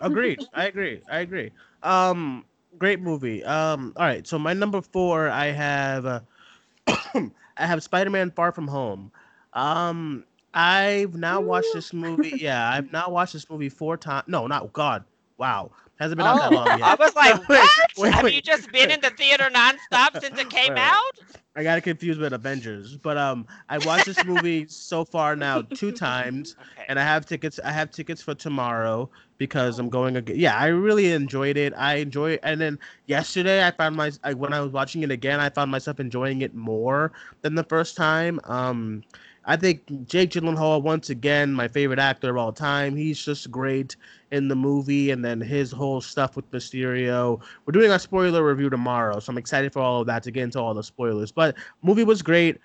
[SPEAKER 1] Agreed. I agree. I agree. Um, great movie. Um, all right. So my number four, I have, uh, I have Spider-Man: Far From Home. Um, I've now watched this movie. Yeah, I've now watched this movie four times. No, not God. Wow, hasn't been out that
[SPEAKER 2] Oh,
[SPEAKER 1] long
[SPEAKER 2] I was like,
[SPEAKER 1] Wait,
[SPEAKER 2] what?
[SPEAKER 1] wait,
[SPEAKER 2] Have
[SPEAKER 1] wait.
[SPEAKER 2] you just been in the theater nonstop since it came out?
[SPEAKER 1] I got it confused with Avengers, but um, I watched this movie so far now two times.
[SPEAKER 2] Okay.
[SPEAKER 1] and I have tickets. I have tickets for tomorrow because I'm going again. Yeah, I really enjoyed it. I enjoy it. And then yesterday, I found my I, when I was watching it again, I found myself enjoying it more than the first time. Um, I think Jake Gyllenhaal once again, my favorite actor of all time. He's just great in the movie, and then his whole stuff with Mysterio. We're doing our spoiler review tomorrow, so I'm excited for all of that to get into all the spoilers. But movie was great.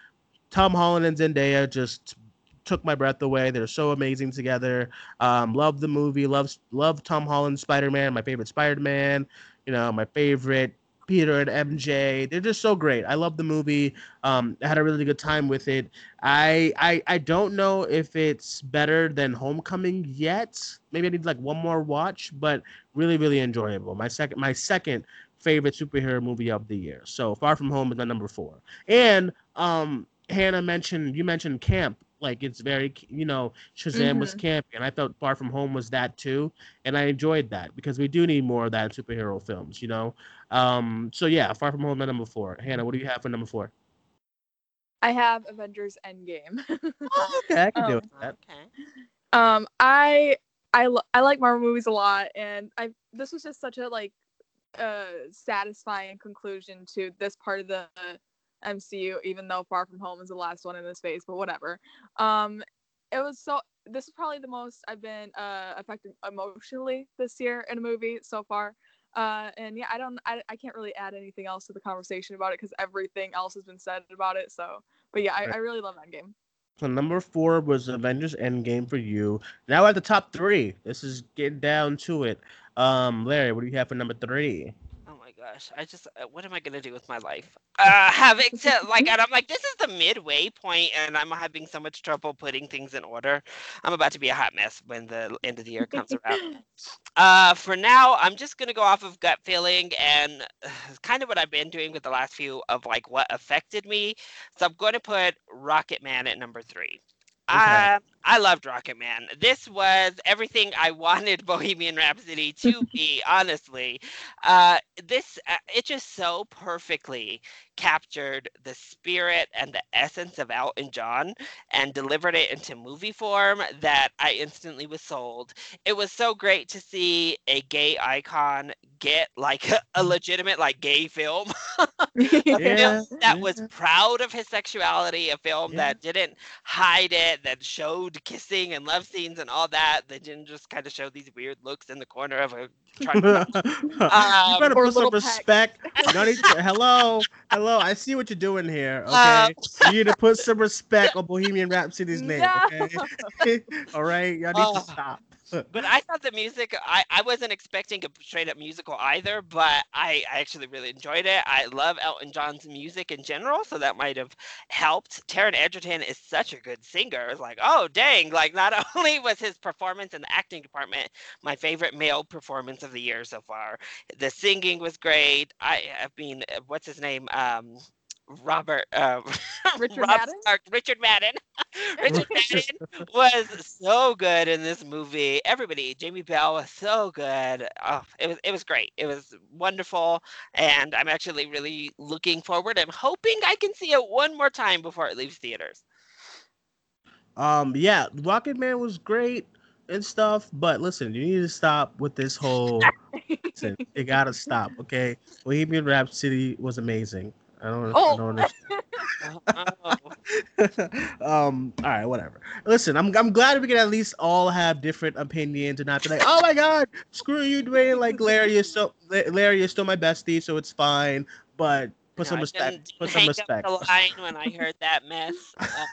[SPEAKER 1] Tom Holland and Zendaya just took my breath away. They're so amazing together. Um, love the movie. Love love Tom Holland Spider Man. My favorite Spider Man. You know, my favorite Peter and MJ. They're just so great. I love the movie. Um, I had a really good time with it. I I I don't know if it's better than Homecoming yet. Maybe I need like one more watch, but really really enjoyable. My second my second favorite superhero movie of the year. So Far From Home is my number four. And um, Hannah mentioned you mentioned camp. Like it's very you know Shazam was campy, and I felt Far From Home was that too, and I enjoyed that because we do need more of that in superhero films. You know. Um, so yeah, Far From Home, my number four. Hannah, what do you have for number four?
[SPEAKER 3] I have Avengers Endgame.
[SPEAKER 1] Okay, I can deal
[SPEAKER 3] Um,
[SPEAKER 1] with that.
[SPEAKER 2] Okay.
[SPEAKER 3] um, I I lo- I like Marvel movies a lot, and I this was just such a like uh satisfying conclusion to this part of the MCU, even though Far From Home is the last one in this phase, but whatever. Um, it was so. This is probably the most I've been uh affected emotionally this year in a movie so far. Uh, and yeah, I don't, I, I can't really add anything else to the conversation about it because everything else has been said about it. So, but yeah, I, I really love Endgame.
[SPEAKER 1] So number four was Avengers Endgame for you. Now at the top three. This is getting down to it. Um, Larry, what do you have for number three?
[SPEAKER 2] Gosh, I just uh, what am I gonna do with my life? Uh, having to like, and I'm like, this is the midway point, and I'm having so much trouble putting things in order. I'm about to be a hot mess when the end of the year comes around. Uh, for now, I'm just gonna go off of gut feeling and uh, kind of what I've been doing with the last few of like what affected me. So I'm going to put Rocketman at number three. Um, I loved Rocketman. This was everything I wanted Bohemian Rhapsody to be. honestly, uh, this uh, it just so perfectly captured the spirit and the essence of Elton John and delivered it into movie form that I instantly was sold. It was so great to see a gay icon get like a, a legitimate like gay film.
[SPEAKER 1] Yeah,
[SPEAKER 2] film that was proud of his sexuality, a film
[SPEAKER 1] Yeah.
[SPEAKER 2] that didn't hide it, that showed kissing and love scenes and all that. They didn't just kind of show these weird looks in the corner of a truck.
[SPEAKER 1] you
[SPEAKER 2] Um,
[SPEAKER 1] better put some respect. No need to- hello, hello. I see what you're doing here. Okay,
[SPEAKER 2] Uh,
[SPEAKER 1] you need to put some respect on Bohemian Rhapsody's name.
[SPEAKER 3] No.
[SPEAKER 1] Okay, all right. Y'all need
[SPEAKER 2] Uh,
[SPEAKER 1] to stop.
[SPEAKER 2] But I thought the music, I, I wasn't expecting a straight up musical either, but I, I actually really enjoyed it. I love Elton John's music in general, so that might have helped. Taron Egerton is such a good singer. It's like, oh, dang. Like, not only was his performance in the acting department my favorite male performance of the year so far, the singing was great. I, I mean, uh, what's his name? Um, Robert uh,
[SPEAKER 3] Richard
[SPEAKER 2] Rob
[SPEAKER 3] Madden?
[SPEAKER 2] Stark- Richard Madden. Richard Madden was so good in this movie. Everybody, Jamie Bell was so good. Oh, it was it was great. It was wonderful, and I'm actually really looking forward. I'm hoping I can see it one more time before it leaves theaters.
[SPEAKER 1] Um, yeah, Rocketman was great and stuff, but listen, you need to stop with this whole. listen, you gotta stop, okay? Bohemian Rhapsody was amazing. I don't. I
[SPEAKER 3] Oh.
[SPEAKER 1] don't understand. Um. All right. Whatever. Listen, I'm. I'm glad we can at least all have different opinions and not be like, oh my god, screw you, Duane. Like Larry is so. Larry is still my bestie, so it's fine. But put
[SPEAKER 2] no,
[SPEAKER 1] some
[SPEAKER 2] I
[SPEAKER 1] respect. Put some respect.
[SPEAKER 2] Up the line when I heard that mess.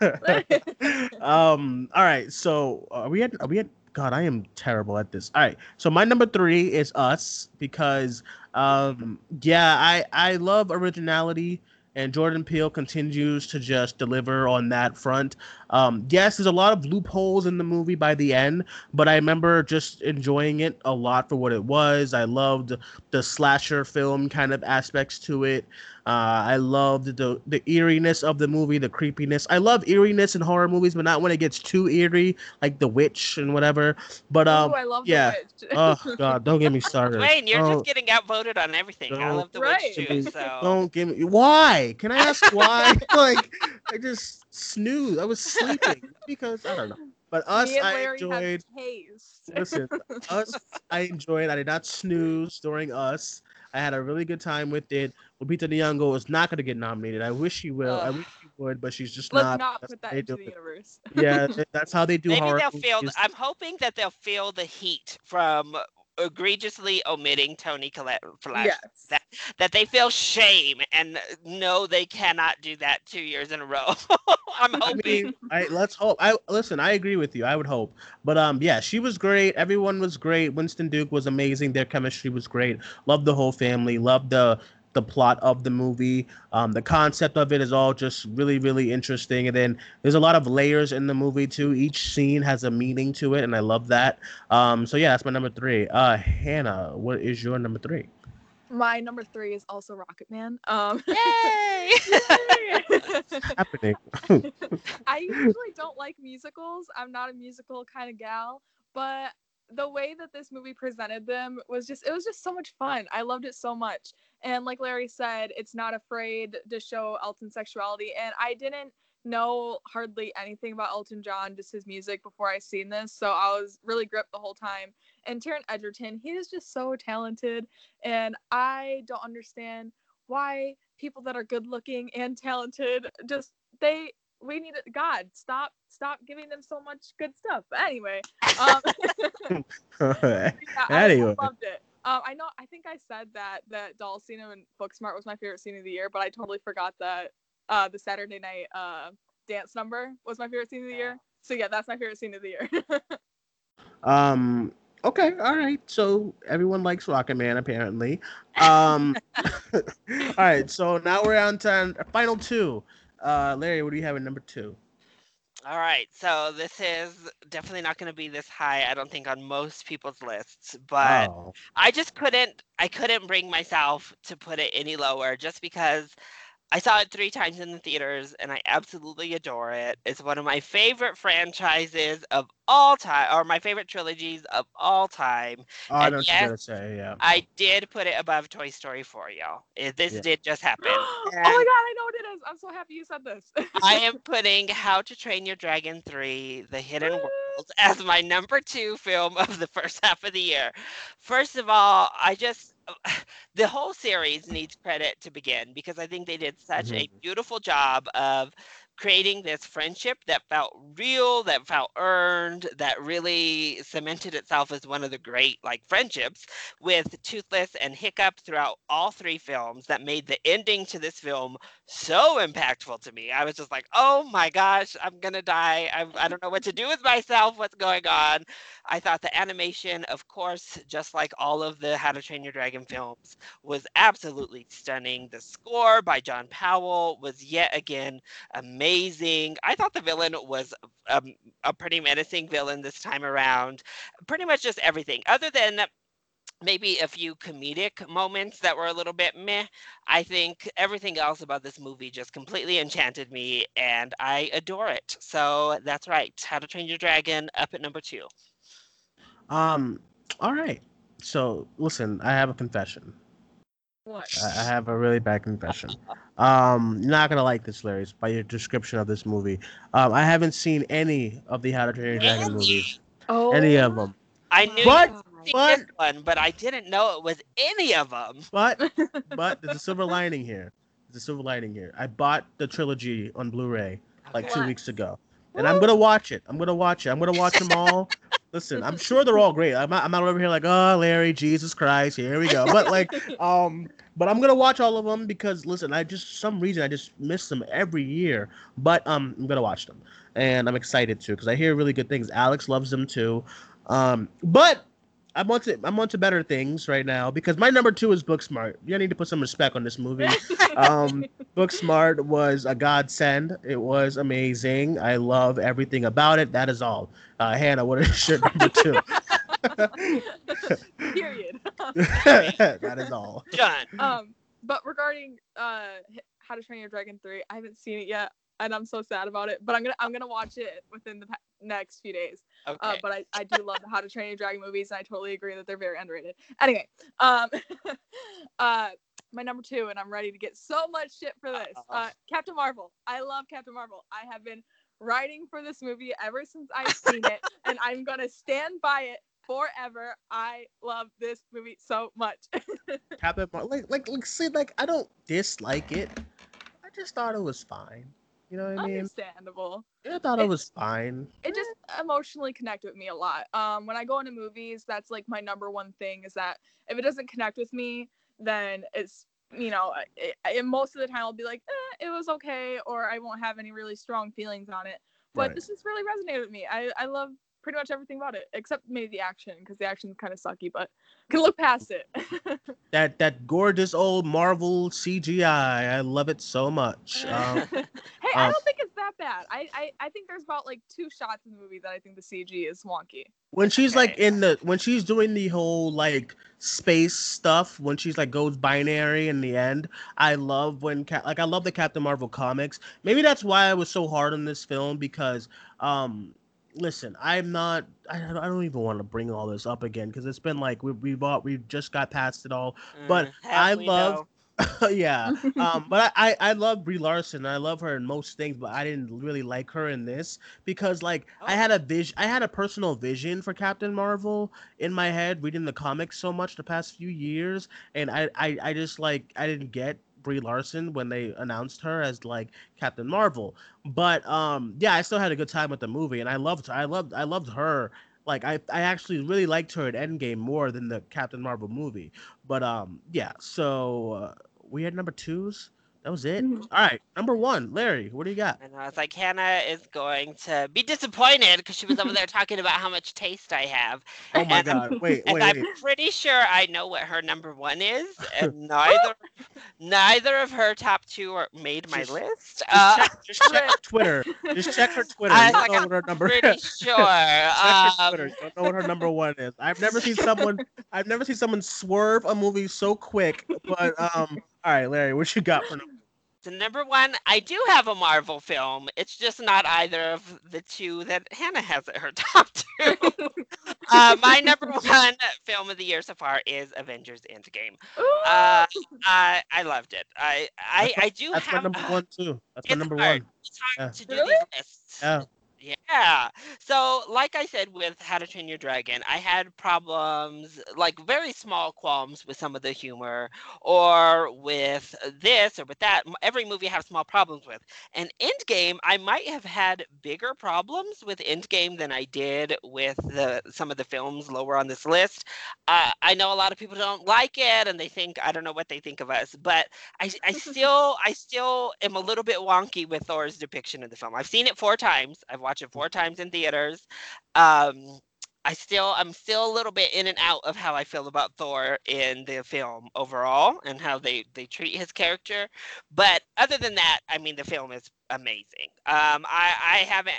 [SPEAKER 2] Uh,
[SPEAKER 1] um. All right. So are we at? Are we at? God, I am terrible at this. All right. So my number three is Us because, um, yeah, I I love originality. And Jordan Peele continues to just deliver on that front. Um, yes, there's a lot of loopholes in the movie by the end, but I remember just enjoying it a lot for what it was. I loved the slasher film kind of aspects to it. Uh, I loved the the eeriness of the movie, the creepiness. I love eeriness in horror movies, but not when it gets too eerie, like The Witch and whatever. But um,
[SPEAKER 3] Ooh, I love
[SPEAKER 1] yeah.
[SPEAKER 3] the witch.
[SPEAKER 1] oh god, don't get me started.
[SPEAKER 2] Wayne, you're
[SPEAKER 1] Don't-
[SPEAKER 2] just getting outvoted on everything. I love the
[SPEAKER 3] Right.
[SPEAKER 2] witch too. So
[SPEAKER 1] Don't give me why? Can I ask why? like I just snoozed. I was sleeping because I don't know. But us, I enjoyed.
[SPEAKER 3] have taste.
[SPEAKER 1] Listen, us, I enjoyed. I did not snooze during us. I had a really good time with it. Lupita Nyong'o is not going to get nominated. I wish she will. I wish she would, but she's just
[SPEAKER 3] Let's
[SPEAKER 1] not.
[SPEAKER 3] not
[SPEAKER 1] That's
[SPEAKER 3] put
[SPEAKER 1] how
[SPEAKER 3] that
[SPEAKER 1] they
[SPEAKER 3] into
[SPEAKER 1] do
[SPEAKER 3] the
[SPEAKER 1] it.
[SPEAKER 3] universe.
[SPEAKER 1] Yeah, that's how they do
[SPEAKER 2] maybe
[SPEAKER 1] horror
[SPEAKER 2] they'll feel. I'm hoping that they'll feel the heat from egregiously omitting Toni Collette Flash.
[SPEAKER 3] yes.
[SPEAKER 2] That that they feel shame and know they cannot do that two years in a row. I'm
[SPEAKER 1] I
[SPEAKER 2] hoping.
[SPEAKER 1] mean, I let's hope. I listen. I agree with you. I would hope, but um, yeah, she was great. Everyone was great. Winston Duke was amazing. Their chemistry was great. Loved the whole family. Loved the the plot of the movie. Um, the concept of it is all just really, really interesting. And then there's a lot of layers in the movie too. Each scene has a meaning to it, and I love that. Um, so yeah, that's my number three. Uh, Hannah, what is your number three?
[SPEAKER 3] My number three is also Rocketman. Um,
[SPEAKER 2] Yay!
[SPEAKER 1] Happening.
[SPEAKER 3] I usually don't like musicals. I'm not a musical kind of gal, but the way that this movie presented them was just it was just so much fun. I loved it so much. And like Larry said, it's not afraid to show Elton's sexuality and I didn't know hardly anything about Elton John, just his music before I seen this. So I was really gripped the whole time. And Taron Egerton, he is just so talented and I don't understand why people that are good looking and talented just they we need it god stop stop giving them so much good stuff but anyway um yeah,
[SPEAKER 1] Anyway.
[SPEAKER 3] I, loved it um i know i think i said that that doll scene in booksmart was my favorite scene of the year but i totally forgot that uh the saturday night uh dance number was my favorite scene of the year so yeah that's my favorite scene of the year
[SPEAKER 1] Um. Okay. All right. So everyone likes Rocketman, apparently. Um. all right. So now we're on to final two. Uh, Larry, what do you have at number two?
[SPEAKER 2] All right, so this is definitely not going to be this high. I don't think on most people's lists, but
[SPEAKER 1] oh.
[SPEAKER 2] I just couldn't. I couldn't bring myself to put it any lower, just because I saw it three times in the theaters and I absolutely adore it. It's one of my favorite franchises of all time, or my favorite trilogies of all time.
[SPEAKER 1] Oh, I
[SPEAKER 2] And
[SPEAKER 1] know what
[SPEAKER 2] yes,
[SPEAKER 1] you're gonna say. Yeah.
[SPEAKER 2] I did put it above Toy Story 4, y'all. Eh, this
[SPEAKER 1] Yeah.
[SPEAKER 2] did just happen.
[SPEAKER 3] oh my god, I know what it is. I'm so happy you said this.
[SPEAKER 2] I am putting How to Train Your Dragon 3, The Hidden World, as my number two film of the first half of the year. First of all, I just, the whole series needs credit to begin because I think they did such a
[SPEAKER 1] Mhm.
[SPEAKER 2] beautiful job of creating this friendship that felt real, that felt earned, that really cemented itself as one of the great like friendships with Toothless and Hiccup throughout all three films that made the ending to this film so impactful to me. I was just like, oh my gosh, I'm gonna die. I, I don't know what to do with myself. What's going on? I thought the animation, of course, just like all of the How to Train Your Dragon films, was absolutely stunning. The score by John Powell was yet again amazing. I thought the villain was um, a pretty menacing villain this time around. Pretty much just everything, other than maybe a few comedic moments that were a little bit meh. I think everything else about this movie just completely enchanted me and I adore it. So that's right. How to Train Your Dragon up at number two.
[SPEAKER 1] Um. All right. So listen, I have a confession.
[SPEAKER 3] what?
[SPEAKER 1] I I have a really bad confession. Um, you're not gonna like this, Larry, by your description of this movie. Um, I haven't seen any of the How to Train Your Dragon movies.
[SPEAKER 3] Oh,
[SPEAKER 1] Any of them.
[SPEAKER 2] I knew
[SPEAKER 1] What?
[SPEAKER 2] You
[SPEAKER 3] God.
[SPEAKER 2] seen
[SPEAKER 1] What?
[SPEAKER 2] this one, but I didn't know it was any of them.
[SPEAKER 1] But but there's a silver lining here. There's a silver lining here. I bought the trilogy on Blu-ray like two weeks ago, and I'm gonna watch it. I'm gonna watch it. I'm gonna watch them all. Listen, I'm sure they're all great. I'm not, I'm not over here like, oh, Larry, Jesus Christ, here we go. But like, um, but I'm gonna watch all of them because listen, I just some reason I just miss them every year. But um, I'm gonna watch them, and I'm excited too because I hear really good things. Alex loves them too. Um, but I'm on to I'm on to better things right now because my number two is Booksmart. You need to put some respect on this movie. um, Booksmart was a godsend. It was amazing. I love everything about it. That is all. Uh, Hannah, what is your number two?
[SPEAKER 3] Period.
[SPEAKER 1] that is all.
[SPEAKER 2] John.
[SPEAKER 3] um, but regarding uh, How to Train Your Dragon three, I haven't seen it yet, and I'm so sad about it. But I'm gonna I'm gonna watch it within the pa- next few days.
[SPEAKER 2] Okay.
[SPEAKER 3] Uh, but I, I do love the How to Train Your Dragon movies, and I totally agree that they're very underrated. Anyway, um, uh, my number two, and I'm ready to get so much shit for this. Uh, Captain Marvel. I love Captain Marvel. I have been writing for this movie ever since I've seen it, and I'm gonna stand by it forever. I love this movie so much.
[SPEAKER 1] Captain Marvel, like like like see like I don't dislike it. I just thought it was fine. You know what I mean?
[SPEAKER 3] Understandable.
[SPEAKER 1] I thought it was fine.
[SPEAKER 3] It just emotionally connected with me a lot. Um, when I go into movies, that's like my number one thing is that if it doesn't connect with me, then it's you know, it, it, most of the time I'll be like, eh, it was okay, or I won't have any really strong feelings on it. But
[SPEAKER 1] Right.
[SPEAKER 3] this just really resonated with me. I I love pretty much everything about it, except maybe the action, because the action's kind of sucky, but can look past it.
[SPEAKER 1] That that gorgeous old Marvel CGI. I love it so much. Um,
[SPEAKER 3] hey, I
[SPEAKER 1] uh,
[SPEAKER 3] don't think it's that bad. I, I I think there's about like two shots in the movie that I think the CG is wonky.
[SPEAKER 1] when she's like in the when she's doing the whole like space stuff when she's like goes binary in the end i love when like i love the captain marvel comics maybe that's why i was so hard on this film because um listen i'm not i, I don't even want to bring all this up again because it's been like we, we bought we just got past it all but
[SPEAKER 2] Mm, have
[SPEAKER 1] I love- yeah um but I, I i love brie larson i love her in most things but i didn't really like her in this because like i
[SPEAKER 2] Oh.
[SPEAKER 1] had a vision i had a personal vision for captain marvel in my head reading the comics so much the past few years and i i, I just like i didn't get brie larson when they announced her as like captain marvel but um yeah i still had a good time with the movie and i loved i loved i loved her like I, I actually really liked her at Endgame more than the Captain Marvel movie. But um yeah, so uh, we had number twos. That was it.
[SPEAKER 3] Mhm.
[SPEAKER 1] All right, number one, Larry. What do you got?
[SPEAKER 2] And I was like, Hannah is going to be disappointed because she was over there talking about how much taste I have.
[SPEAKER 1] Oh my
[SPEAKER 2] And-
[SPEAKER 1] God! Wait,
[SPEAKER 2] And
[SPEAKER 1] wait,
[SPEAKER 2] I'm
[SPEAKER 1] wait.
[SPEAKER 2] pretty sure I know what her number one is, and neither neither of her top two are made my
[SPEAKER 1] Just-
[SPEAKER 2] list.
[SPEAKER 1] Just
[SPEAKER 2] Uh,
[SPEAKER 1] check, just check her Twitter. Just check her Twitter.
[SPEAKER 2] I
[SPEAKER 1] You don't
[SPEAKER 2] like-
[SPEAKER 1] know what her number.
[SPEAKER 2] pretty sure.
[SPEAKER 1] check her
[SPEAKER 2] Um,
[SPEAKER 1] Twitter. You don't know what her number one is. I've never seen someone. I've never seen someone swerve a movie so quick. But um, all right, Larry, what you got for number? One?
[SPEAKER 2] So number one, I do have a Marvel film. It's just not either of the two that Hannah has at her top two. uh, my number one film of the year so far is Avengers Endgame. Uh, I I loved it. I I, I do
[SPEAKER 1] That's
[SPEAKER 2] have
[SPEAKER 1] my number one too. That's my number
[SPEAKER 2] hard.
[SPEAKER 1] one.
[SPEAKER 2] It's hard
[SPEAKER 1] Yeah.
[SPEAKER 2] to do
[SPEAKER 3] Really?
[SPEAKER 2] these lists.
[SPEAKER 1] Yeah.
[SPEAKER 2] Yeah. So, like I said with How to Train Your Dragon, I had problems, like very small qualms with some of the humor, or with this or with that. Every movie I have small problems with. And Endgame, I might have had bigger problems with Endgame than I did with the some of the films lower on this list. Uh, I know a lot of people don't like it, and they think I don't know what they think of us, but I, I still I still am a little bit wonky with Thor's depiction of the film. I've seen it four times. I've watched it four times in theaters. Um, I still I'm still a little bit in and out of how I feel about Thor in the film overall and how they they treat his character. But other than that, I mean the film is amazing. Um, I I haven't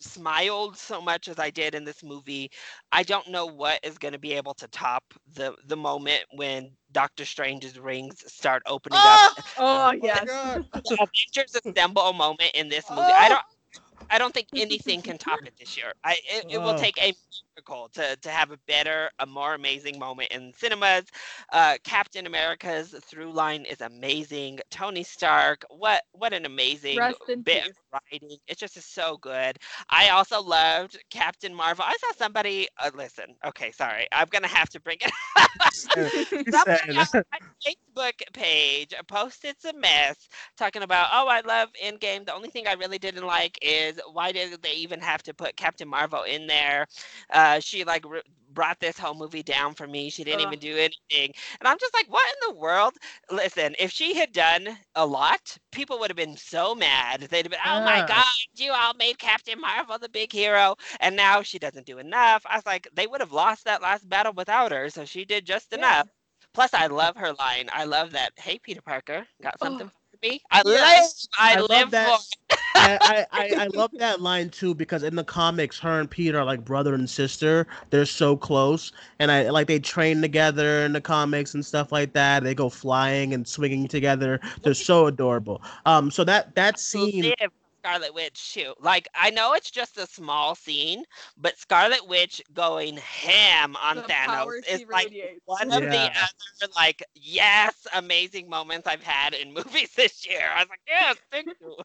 [SPEAKER 2] smiled so much as I did in this movie. I don't know what is going to be able to top the the moment when Doctor Strange's rings start opening up
[SPEAKER 3] oh
[SPEAKER 1] Oh my
[SPEAKER 3] yes.
[SPEAKER 1] God.
[SPEAKER 2] the Avengers assemble moment in this movie. I don't I don't think anything can top it this year. I it, it will
[SPEAKER 1] Oh.
[SPEAKER 2] take a miracle to to have a better, a more amazing moment in cinemas. Uh, Captain America's through line is amazing. Tony Stark, what what an amazing bit
[SPEAKER 3] peace.
[SPEAKER 2] of writing. It just is so good. I also loved Captain Marvel. I saw somebody. Uh, listen, okay, sorry, I'm gonna have to bring it.
[SPEAKER 1] He
[SPEAKER 2] Somebody on my Facebook page posted some mess talking about, oh, I love Endgame. The only thing I really didn't like is why did they even have to put Captain Marvel in there? Uh, Uh, she like r- brought this whole movie down for me. She didn't
[SPEAKER 3] Ugh.
[SPEAKER 2] even do anything, and I'm just like, what in the world? Listen, if she had done a lot, people would have been so mad. They'd have been, oh my god, you all made Captain Marvel the big hero, and now she doesn't do enough. I was like, they would have lost that last battle without her, so she did just
[SPEAKER 3] Yeah.
[SPEAKER 2] enough. Plus, I love her line. I love that. Hey, Peter Parker, got
[SPEAKER 3] Oh,
[SPEAKER 2] something for me? I
[SPEAKER 3] yes.
[SPEAKER 2] live. I,
[SPEAKER 1] I love
[SPEAKER 2] live
[SPEAKER 1] that.
[SPEAKER 2] for.
[SPEAKER 1] I, I, I I love that line too because in the comics, her and Peter are like brother and sister. They're so close, and I like they train together in the comics and stuff like that. They go flying and swinging together. They're so adorable. Um, so that that scene,
[SPEAKER 2] Scarlet Witch shoot. Like I know it's just a small scene, but Scarlet Witch going ham on
[SPEAKER 3] The
[SPEAKER 2] Thanos is like
[SPEAKER 3] radiates.
[SPEAKER 2] one of the other like yes amazing moments I've had in movies this year. I was like yes, thank you.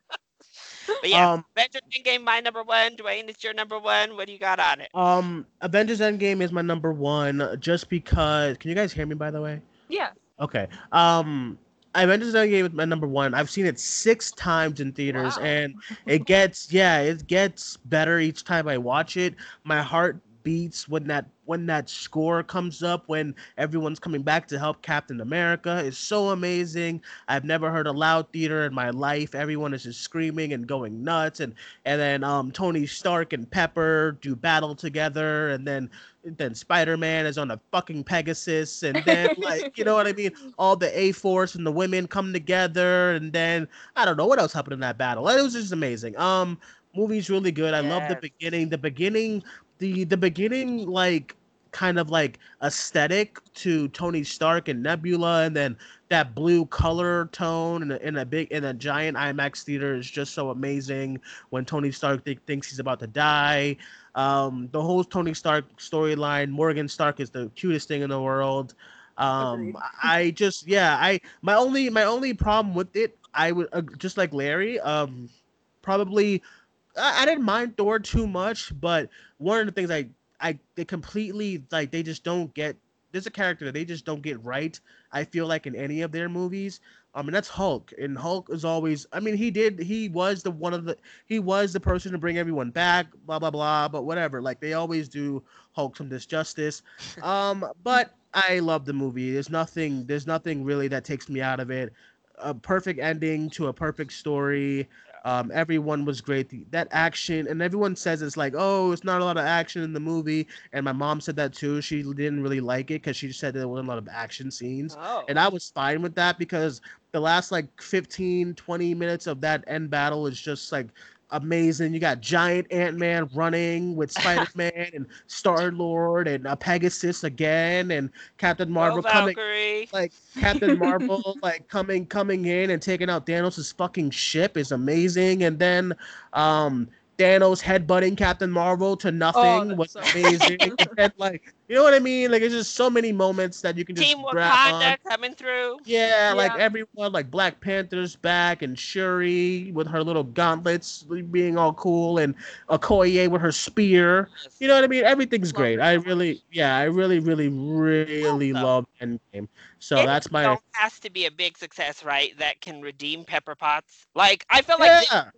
[SPEAKER 2] But yeah,
[SPEAKER 1] um,
[SPEAKER 2] Avengers Endgame my number one. Duane, it's your number one. What do you got on it?
[SPEAKER 1] um, Avengers Endgame is my number one just because. Can you guys hear me? By the way.
[SPEAKER 3] Yeah.
[SPEAKER 1] Okay. Um, Avengers Endgame is my number one. I've seen it six times in theaters,
[SPEAKER 3] Wow.
[SPEAKER 1] and it gets yeah, it gets better each time I watch it. My heart beats when that when that score comes up when everyone's coming back to help Captain America is so amazing. I've never heard a loud theater in my life. Everyone is just screaming and going nuts and and then um Tony Stark and Pepper do battle together and then then Spider-Man is on a fucking Pegasus and then like you know what I mean all the A-Force and the women come together and then I don't know what else happened in that battle. It was just amazing. Um movie's really good. I love the beginning. The beginning the the beginning like kind of like aesthetic to Tony Stark and Nebula and then that blue color tone in a, in a big in a giant IMAX theater is just so amazing when Tony Stark th- thinks he's about to die. Um, the whole Tony Stark storyline, Morgan Stark is the cutest thing in the world. Um, I just yeah, I my only my only problem with it, I would uh, just like Larry, um, probably I, I didn't mind Thor too much, but one of the things I I they completely like they just don't get. There's a character that they just don't get right. I feel like in any of their movies. Um, and that's Hulk. And Hulk is always. I mean, he did. He was the one of the. He was the person to bring everyone back. Blah blah blah. But whatever. Like they always do Hulk some disjustice. Um, but I love the movie. There's nothing. There's nothing really that takes me out of it. A perfect ending to a perfect story. Um, everyone was great. The- That action, and everyone says it's like, oh, it's not a lot of action in the movie. And my mom said that too. She didn't really like it because she said there wasn't a lot of action scenes.
[SPEAKER 2] Oh,
[SPEAKER 1] And I was fine with that because the last like 15, 20 minutes of that end battle is just like amazing. You got giant Ant Man running with Spider Man and Star Lord and uh, Pegasus again and Captain Marvel coming like Captain Marvel like coming coming in and taking out Thanos' fucking ship is amazing. And then um Thanos headbutting Captain Marvel to nothing oh,
[SPEAKER 3] that's
[SPEAKER 1] was
[SPEAKER 3] so-
[SPEAKER 1] amazing. and like you know what I mean? Like it's just so many moments that you can just
[SPEAKER 2] Team
[SPEAKER 1] grab on.
[SPEAKER 2] Wakanda coming through.
[SPEAKER 1] Yeah, like everyone, like Black Panther's back, and Shuri with her little gauntlets being all cool, and Okoye with her spear. You know what I mean? Everything's
[SPEAKER 3] Love
[SPEAKER 1] great.
[SPEAKER 3] it
[SPEAKER 1] I really, yeah, I really, really, really
[SPEAKER 2] Also-
[SPEAKER 1] love Endgame. So
[SPEAKER 2] It
[SPEAKER 1] that's my
[SPEAKER 2] has to be a big success, right? That can redeem Pepper Potts. Like I feel like this
[SPEAKER 1] yeah,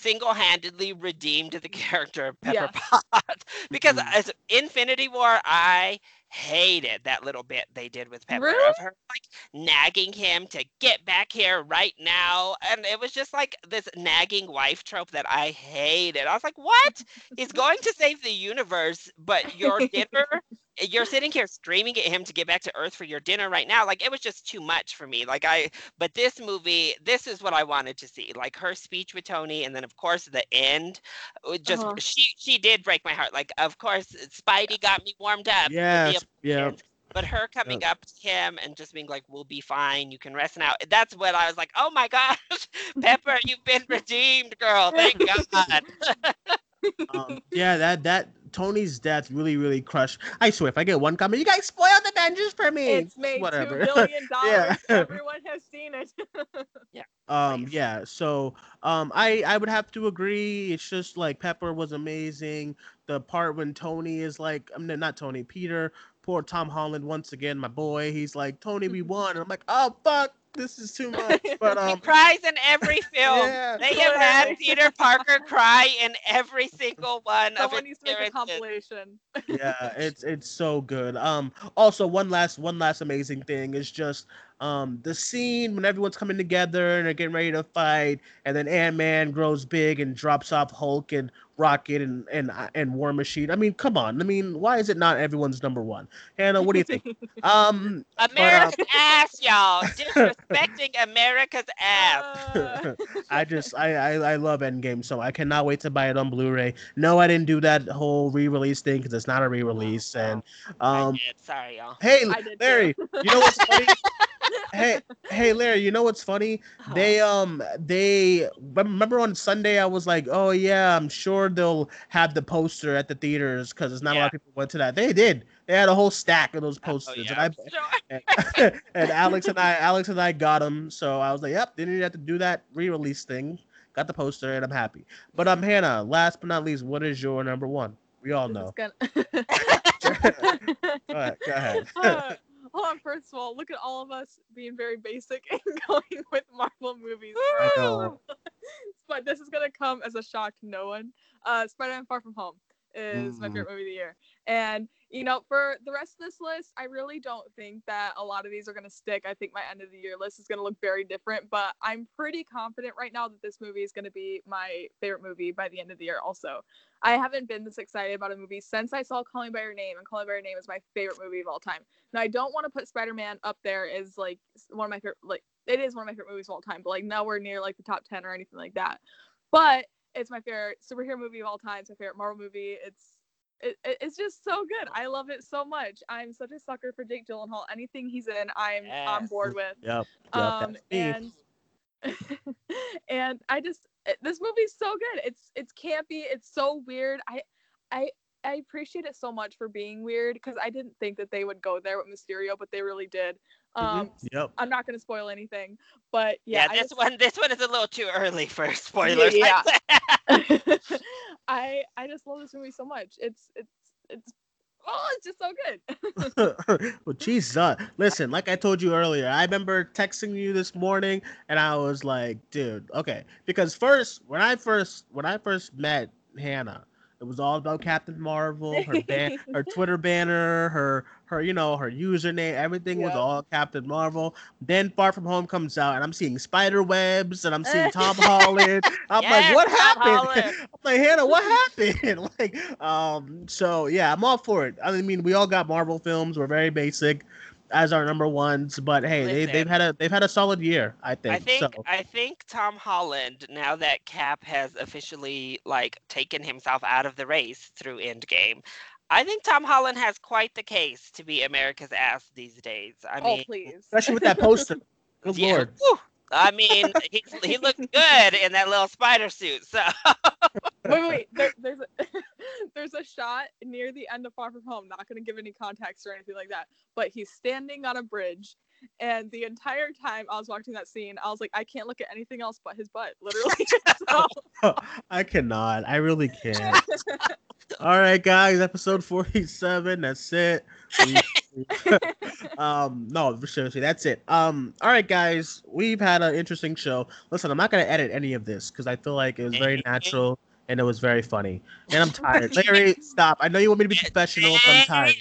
[SPEAKER 2] single-handedly redeemed the character of Pepper. Potts because
[SPEAKER 1] Mhm.
[SPEAKER 2] as Infinity War, I hated that little bit they did with Pepper
[SPEAKER 3] Really?
[SPEAKER 2] of her like nagging him to get back here right now, and it was just like this nagging wife trope that I hated. I was like, "What? He's going to save the universe, but your dinner." You're sitting here screaming at him to get back to Earth for your dinner right now. Like it was just too much for me. Like I, but this movie, this is what I wanted to see. Like her speech with Tony, and then of course the end. uh, Just
[SPEAKER 3] Uh-huh.
[SPEAKER 2] she she did break my heart. Like of course Spidey got me warmed up. with
[SPEAKER 1] yes, yeah,
[SPEAKER 2] But her coming up to him and just being like, "We'll be fine. You can rest now." That's when I was like, "Oh my gosh, Pepper, you've been redeemed, girl. Thank God."
[SPEAKER 1] um, yeah. That that Tony's death really, really crushed. I swear, if I get one comment, you guys spoiled the Avengers for me.
[SPEAKER 3] It's made
[SPEAKER 1] Whatever.
[SPEAKER 3] two billion dollars.
[SPEAKER 1] Yeah.
[SPEAKER 3] Everyone has seen it. Yeah.
[SPEAKER 1] Um,
[SPEAKER 2] Please.
[SPEAKER 1] yeah, so um, I I would have to agree. It's just like Pepper was amazing. The part when Tony is like, I'm not Tony, Peter. Poor Tom Holland once again, my boy. He's like, Tony, we won. And I'm like, oh fuck, this is too much. But
[SPEAKER 2] he
[SPEAKER 1] um,
[SPEAKER 2] cries in every film.
[SPEAKER 1] yeah,
[SPEAKER 2] They have had Peter Parker cry in every single one of
[SPEAKER 3] Someone
[SPEAKER 2] his
[SPEAKER 3] needs to make a compilation.
[SPEAKER 1] yeah, it's it's so good. Um, also one last one last amazing thing is just um the scene when everyone's coming together and they're getting ready to fight, and then Ant Man grows big and drops off Hulk and Rocket and and and War Machine. I mean, come on. I mean, why is it not everyone's number one? Hannah, what do you think? um,
[SPEAKER 2] America's ass, y'all. Disrespecting America's ass.
[SPEAKER 3] Uh,
[SPEAKER 1] I just I, I I love Endgame, so I cannot wait to buy it on Blu-ray. No, I didn't do that whole re-release thing because it's not a re-release, and
[SPEAKER 2] I
[SPEAKER 1] um.
[SPEAKER 2] did. Sorry, y'all.
[SPEAKER 1] Hey,
[SPEAKER 3] I did.
[SPEAKER 1] Larry, you know what's funny? hey, hey, Larry, you know what's funny? They um they remember on Sunday I was like, oh yeah, I'm sure they'll have the poster at the theaters because it's not a lot of people went to that. They did. They had a whole stack of those
[SPEAKER 2] Oh,
[SPEAKER 1] posters,
[SPEAKER 2] yeah,
[SPEAKER 1] and. I and, and Alex and I Alex and I got them. So I was like, yep, didn't even have to do that re-release thing. Got the poster and I'm happy. But um, Hannah, last but not least, what is your number one? We all know.
[SPEAKER 3] gonna-
[SPEAKER 1] Go ahead. Go ahead.
[SPEAKER 3] Hold on. First of all, look at all of us being very basic and going with Marvel movies. But this is gonna come as a shock to no one. Uh, Spider-Man: Far From Home is my
[SPEAKER 1] Mm.
[SPEAKER 3] favorite movie of the year, and you know, for the rest of this list, I really don't think that a lot of these are gonna stick. I think my end of the year list is gonna look very different, but I'm pretty confident right now that this movie is gonna be my favorite movie by the end of the year. Also, I haven't been this excited about a movie since I saw Call Me by Your Name, and Call Me by Your Name is my favorite movie of all time. Now, I don't want to put Spider Man up there as like one of my favorite, like it is one of my favorite movies of all time, but like nowhere near like the top ten or anything like that. But it's my favorite superhero movie of all time. It's my favorite Marvel movie. It's it, it- it's just so good. I love it so much. I'm such a sucker for Jake Gyllenhaal. Anything he's in, I'm on board with.
[SPEAKER 1] Yep. Yep.
[SPEAKER 3] Um,
[SPEAKER 1] that's
[SPEAKER 3] and and I just it- this movie's so good. It's it's campy. It's so weird. I I I appreciate it so much for being weird because I didn't think that they would go there with Mysterio, but they really did. Um,
[SPEAKER 1] Yep.
[SPEAKER 3] I'm not gonna spoil anything, but
[SPEAKER 2] Yeah,
[SPEAKER 3] yeah,
[SPEAKER 2] this
[SPEAKER 3] just-
[SPEAKER 2] one this one is a little too early for spoilers.
[SPEAKER 3] Yeah. I I just love this movie so much. It's it's it's oh, it's just so good.
[SPEAKER 1] well, Jesus. Listen, like I told you earlier, I remember texting you this morning, and I was like, "Dude, okay." Because first, when I first when I first met Hannah, it was all about Captain Marvel, her ban- her Twitter banner, her her you know her username, everything was all Captain Marvel. Then Far From Home comes out, and I'm seeing spider webs, and I'm seeing Tom Holland. I'm
[SPEAKER 2] Yes,
[SPEAKER 1] like, "What happened?" I'm like, Hannah, what happened? like, um, so yeah, I'm all for it. I mean, we all got Marvel films. We're very basic. As our number ones, but hey, they, they've had a they've had a solid year. I think.
[SPEAKER 2] I think
[SPEAKER 1] so.
[SPEAKER 2] I think Tom Holland, now that Cap has officially like taken himself out of the race through Endgame, I think Tom Holland has quite the case to be America's ass these days. I
[SPEAKER 3] oh
[SPEAKER 2] mean,
[SPEAKER 3] please.
[SPEAKER 1] Especially with that poster. Good
[SPEAKER 2] yeah,
[SPEAKER 1] lord.
[SPEAKER 2] whew. I mean, he, he looked good in that little spider suit. So
[SPEAKER 3] wait, wait. There, there's a there's a shot near the end of Far From Home. Not gonna give any context or anything like that. But he's standing on a bridge, and the entire time I was watching that scene, I was like, I can't look at anything else but his butt, literally. So-
[SPEAKER 1] I cannot. I really can't. All right, guys. Episode forty-seven. That's it. Um, no, seriously, that's it. Um, all right, guys. We've had an interesting show. Listen, I'm not gonna edit any of this because I feel like it was very natural and it was very funny. And I'm tired. Larry, stop. I know you want me to be professional, but I'm tired.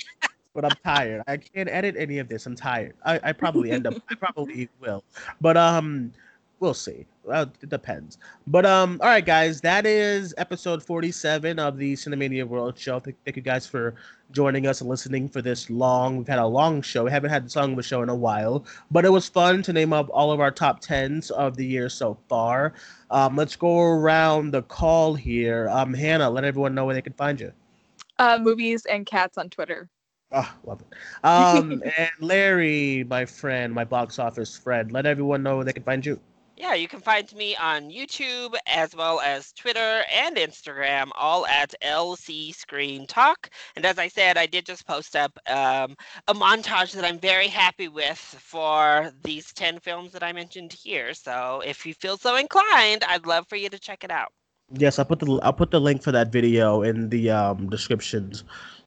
[SPEAKER 1] But I'm tired. I can't edit any of this. I'm tired. I, I probably end up. I probably will. But um, we'll see. Well, it depends. But um, all right, guys, that is episode 47 of the Cinemania World Show. Thank, thank you guys for joining us and listening for this long. We've had a long show. We haven't had this long of a show in a while, but it was fun to name up all of our top tens of the year so far. Um, let's go around the call here. Um, Hannah, let everyone know where they can find you.
[SPEAKER 3] uh, movies and cats on Twitter.
[SPEAKER 1] Oh, love it. Um, and Larry, my friend, my box office friend, let everyone know where they can find you.
[SPEAKER 2] Yeah, you can find me on YouTube as well as Twitter and Instagram, all at LC Screen Talk. And as I said, I did just post up um, a montage that I'm very happy with for these 10 films that I mentioned here. So if you feel so inclined, I'd love for you to check it out.
[SPEAKER 1] Yes, I'll put the I'll put the link for that video in the um, descriptions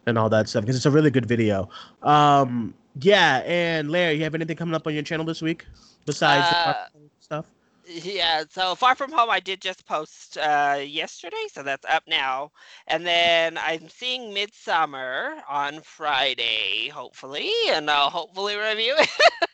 [SPEAKER 1] and all that stuff because it's a really good video. Um, yeah, and Larry, you have anything coming up on your channel this week besides the
[SPEAKER 2] Uh,
[SPEAKER 1] stuff?
[SPEAKER 2] Yeah, so Far From Home, I did just post uh, yesterday, so that's up now. And then I'm seeing Midsommar on Friday, hopefully, and I'll hopefully review it.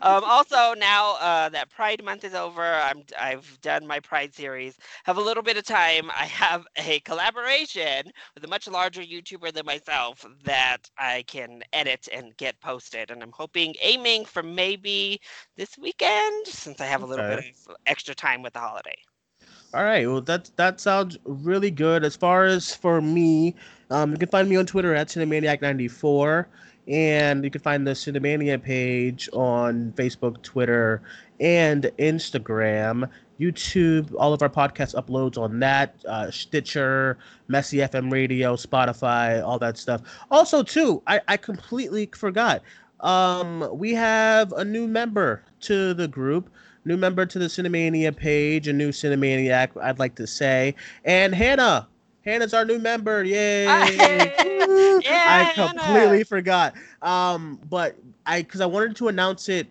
[SPEAKER 2] um, also, now uh, that Pride Month is over, I'm I've done my Pride series. Have a little bit of time. I have a collaboration with a much larger YouTuber than myself that I can edit and get posted, and I'm hoping, aiming for maybe this weekend, since I have a little
[SPEAKER 1] Okay.
[SPEAKER 2] bit of extra time with the holiday.
[SPEAKER 1] All right, well that that sounds really good. As far as for me, um, you can find me on Twitter at Cinemaniac94, and you can find the Cinemania page on Facebook, Twitter, and Instagram. YouTube, all of our podcast uploads on that, uh, Stitcher, Messy FM Radio, Spotify, all that stuff. Also, too, I, I completely forgot. Um, we have a new member to the group new member to the Cinemania page, a new Cinemaniac, I'd like to say. And Hannah. Hannah's our new member. Yay.
[SPEAKER 2] Yeah,
[SPEAKER 1] I
[SPEAKER 2] Hannah.
[SPEAKER 1] completely forgot. Um, but I because I wanted to announce it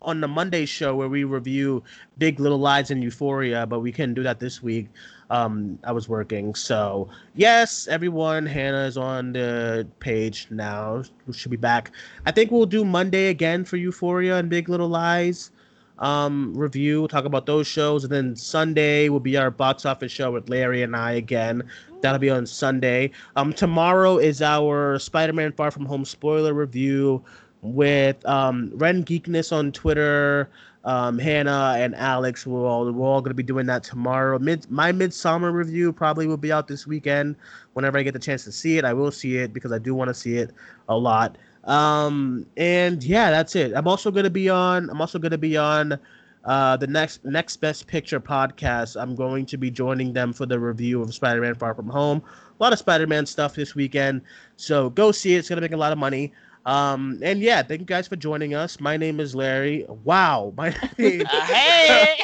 [SPEAKER 1] on the Monday show where we review Big Little Lies and Euphoria, but we couldn't do that this week. Um, I was working. So yes, everyone, Hannah is on the page now. We should be back. I think we'll do Monday again for Euphoria and Big Little Lies um review we'll talk about those shows and then sunday will be our box office show with larry and i again. That'll be on sunday. Um tomorrow is our spider-man far from home spoiler review with um ren geekness on twitter. Um hannah and alex we're all we're all to be doing that tomorrow. Mid my Midsommar review probably will be out this weekend. Whenever i get the chance to see it i will see it because i do want to see it a lot um and yeah that's it. I'm also going to be on i'm also to be on uh the next next best picture podcast. I'm going to be joining them for the review of spider-man far from home. A lot of spider-man stuff this weekend. So go see it. It's going to make a lot of money um and yeah thank you guys for joining us my name is larry wow my name
[SPEAKER 2] Uh, hey!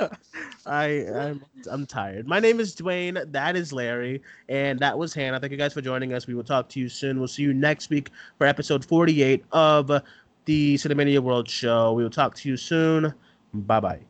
[SPEAKER 1] I I'm, I'm tired. My name is Duane. That is Larry, and that was Hannah. Thank you guys for joining us. We will talk to you soon. We'll see you next week for episode 48 of the Cinemania World Show. We will talk to you soon. Bye bye.